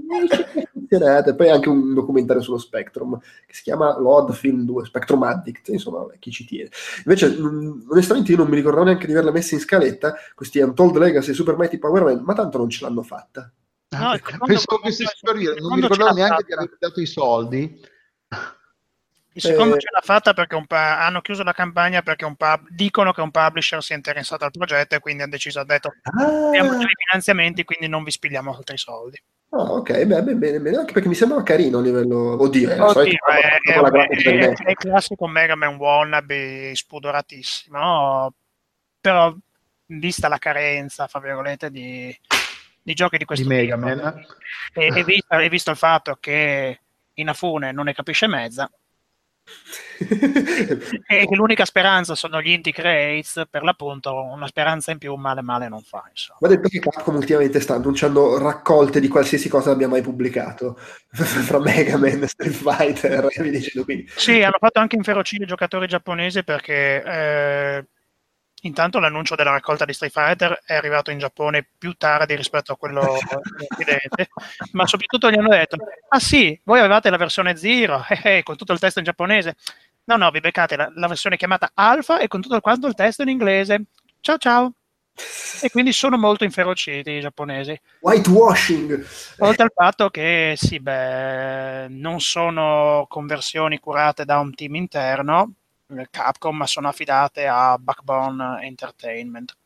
funzionate. Poi anche un documentario sullo Spectrum che si chiama Load Film 2, Spectrum Addict, insomma, vabbè, chi ci tiene. Invece, mh, onestamente, io non mi ricordavo neanche di averla messa in scaletta, questi Untold Legacy Super Mighty Power Man, ma tanto non ce l'hanno fatta. No, ah, pensavo che stessi per dire, non mi ricordavo neanche di aver dato i soldi. Il secondo eh, ce l'ha fatta perché pa- hanno chiuso la campagna perché un pub- dicono che un publisher si è interessato al progetto e quindi hanno deciso, ha detto, ah. abbiamo dei finanziamenti, quindi non vi spigliamo altri soldi. Ah, ok, bene, bene, bene, anche perché mi sembrava carino a livello... Oddio, è, Oddio, è, è, è, è, il classico Mega Man wannabe spudoratissimo, però vista la carenza, fra virgolette, di, di giochi di questo di tipo, Mega Man. E, e, visto, e visto il fatto che Inafune non ne capisce mezza, *laughs* e l'unica speranza sono gli indie creates per l'appunto una speranza in più male male non fa insomma. ma detto che Capcom ultimamente sta annunciando raccolte di qualsiasi cosa abbia mai pubblicato fra Mega Man, Street Fighter *laughs* e dicendo quindi sì hanno fatto anche inferocire i giocatori giapponesi perché eh, Intanto l'annuncio della raccolta di Street Fighter è arrivato in Giappone più tardi rispetto a quello *laughs* occidente, ma soprattutto gli hanno detto, ah sì, voi avevate la versione Zero, eh, eh, con tutto il testo in giapponese. No, no, vi beccate la, la versione chiamata Alpha e con tutto quanto il testo in inglese. Ciao ciao. E quindi sono molto inferociti i giapponesi. Whitewashing! Oltre al fatto che, sì, beh, non sono conversioni curate da un team interno, Capcom, ma sono affidate a Backbone Entertainment.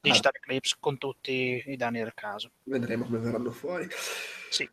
Digital ah. Eclipse con tutti i danni del caso. Vedremo come verranno fuori. Sì.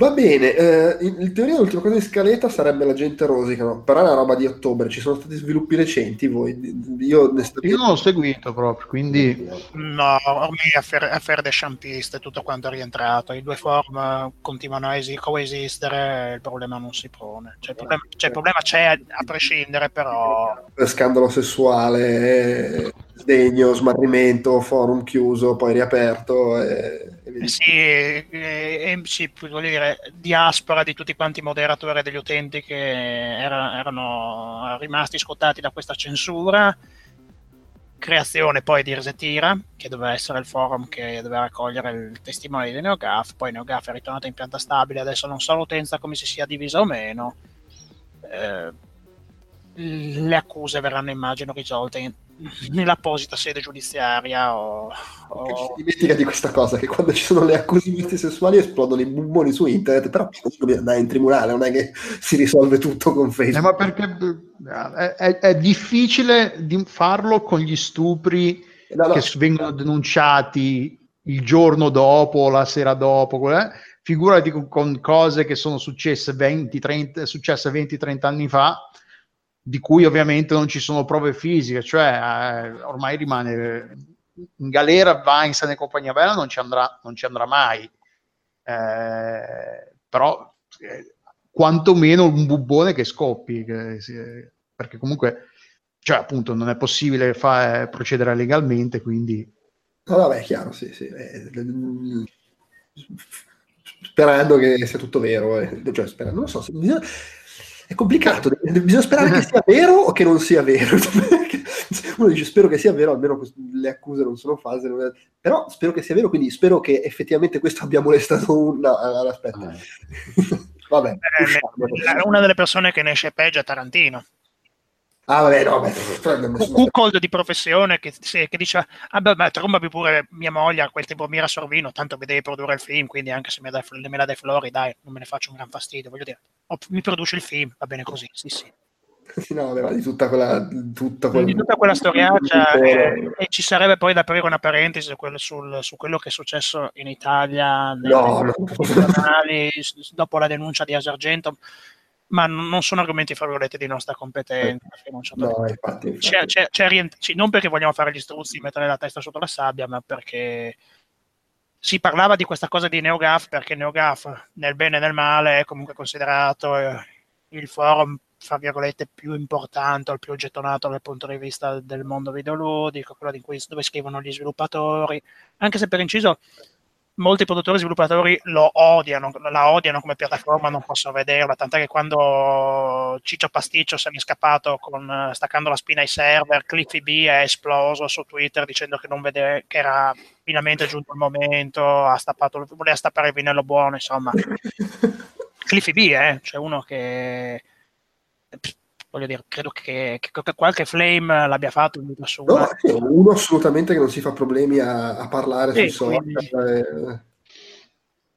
Va bene, eh, in teoria l'ultima cosa di scaletta sarebbe la gente rosica, no? però è una roba di ottobre, ci sono stati sviluppi recenti voi? Io, Io non l'ho seguito proprio, quindi... No, ormai Affair, Affair de Champiste tutto quanto è rientrato, i due form continuano a esi- coesistere, il problema non si pone, cioè, il problema, cioè, il problema c'è a, a prescindere però... Scandalo sessuale, sdegno, smarrimento, forum chiuso, poi riaperto... E eh sì, eh, eh, sì, voglio dire, diaspora di tutti quanti i moderatori degli utenti che era, erano rimasti scottati da questa censura. Creazione poi di Resetira, che doveva essere il forum che doveva raccogliere il testimone di NeoGAF, poi NeoGAF è ritornato in pianta stabile, adesso non so l'utenza come si sia divisa o meno. Eh, le accuse verranno immagino risolte nell'apposita sede giudiziaria o, o... si dimentica di questa cosa che quando ci sono le accuse sessuali esplodono i bubboni su internet però bisogna andare in tribunale non è che si risolve tutto con Facebook eh, ma perché è, è, è, difficile di farlo con gli stupri no, no. che vengono denunciati il giorno dopo la sera dopo eh? figurati con, con cose che sono successe 20-30 successe 20-30 anni fa di cui ovviamente non ci sono prove fisiche, cioè eh, ormai rimane in galera Weinstein e compagnia bella non ci andrà, non ci andrà mai, eh, però eh, quantomeno un bubbone che scoppi, che, perché comunque cioè appunto non è possibile fa, procedere legalmente, quindi... No, vabbè, è chiaro, sì, sì. Eh, sperando che sia tutto vero, eh, cioè, sperando, non so, se è complicato, bisogna sperare che sia vero o che non sia vero. *laughs* Uno dice spero che sia vero, almeno le accuse non sono false, però spero che sia vero, quindi spero che effettivamente questo abbia molestato un... No, aspetta. *laughs* Vabbè, eh, una delle persone che ne esce peggio è Tarantino. Ah, vabbè, no, beh, *laughs* Cuckold di professione che, sì, che dice: Ah, beh, beh, trombavi pure mia moglie a quel tempo mi era Sorvino, tanto mi devi produrre il film, quindi anche se me, dai, me la dai Flori, dai, non me ne faccio un gran fastidio. Voglio dire, oh, mi produce il film, va bene così, sì, sì. *laughs* No, vabbè, di tutta quella, tutta quella... Di tutta quella storiaccia *laughs* e, e, ci sarebbe poi da aprire una parentesi su quello, sul, su quello che è successo in Italia nei, no, no. Canali, dopo la denuncia di Asergento ma non sono argomenti fra virgolette di nostra competenza. No, infatti, infatti. C'è, c'è, c'è rient- non perché vogliamo fare gli struzzi, mettere la testa sotto la sabbia, ma perché si parlava di questa cosa di NeoGAF perché NeoGAF nel bene e nel male è comunque considerato eh, il forum fra virgolette, più importante il più gettonato dal punto di vista del mondo videoludico, quello cui, dove scrivono gli sviluppatori, anche se per inciso molti produttori e sviluppatori lo odiano, la odiano come piattaforma, non possono vederla, tant'è che quando Ciccio Pasticcio se ne è scappato con, staccando la spina ai server, Cliffy B è esploso su Twitter dicendo che, non vede, che era finalmente giunto il momento, ha stappato, voleva stappare il vinello buono, insomma. *laughs* Cliffy B, eh, c'è uno che voglio dire, credo che, che, che, qualche flame l'abbia fatto. No, uno assolutamente che non si fa problemi a, a parlare sì, sui social. Quindi... Eh.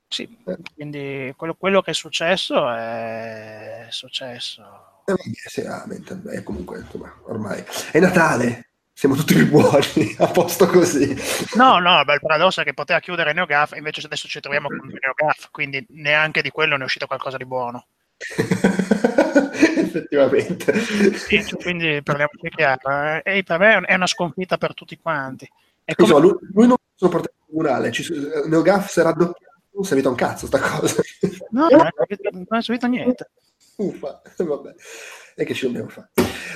Sì, eh. quindi quello, quello, che è successo è successo. Eh, sì, ah, beh, comunque, insomma, ormai è Natale, siamo tutti più buoni, *laughs* a posto così. No, no, beh, il paradosso è che poteva chiudere NeoGAF, invece adesso ci troviamo con NeoGAF, quindi neanche di quello ne è uscito qualcosa di buono. *laughs* Effettivamente. Sì, quindi parliamoci chiaro. Eh, e per me è una sconfitta per tutti quanti. È come... lui, lui, non sono portato tribunale, ci, Neogaf si è raddoppiato, non è servito un cazzo sta cosa. No, non è servito niente. Uffa, *laughs* vabbè e che ci dobbiamo fare.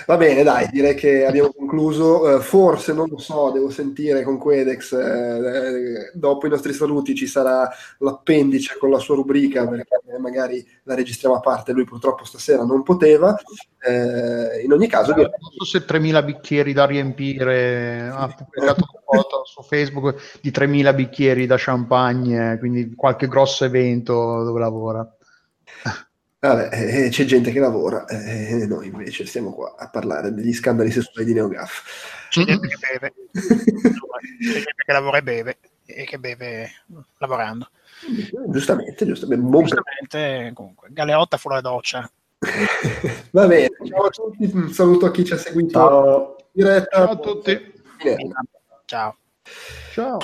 Va bene, dai, direi che abbiamo concluso. Uh, forse, non lo so, devo sentire con Quedex. Eh, dopo i nostri saluti ci sarà l'appendice con la sua rubrica, perché magari la registriamo a parte. Lui purtroppo stasera non poteva. Eh, in ogni caso, non so se 3.000 bicchieri da riempire. Ha pubblicato una foto su Facebook di 3.000 bicchieri da champagne, quindi qualche grosso evento dove lavora. Vabbè, eh, c'è gente che lavora, eh, noi invece stiamo qua a parlare degli scandali sessuali di NeoGAF. C'è gente che *laughs* beve, c'è gente che lavora e beve, e che beve lavorando. Giustamente, giustamente. Buon giustamente, comunque, Galeotta fuori la doccia. *laughs* Va bene, ciao a tutti, un saluto a chi ci ha seguito ciao. diretta. Ciao a tutti. Ciao. Ciao.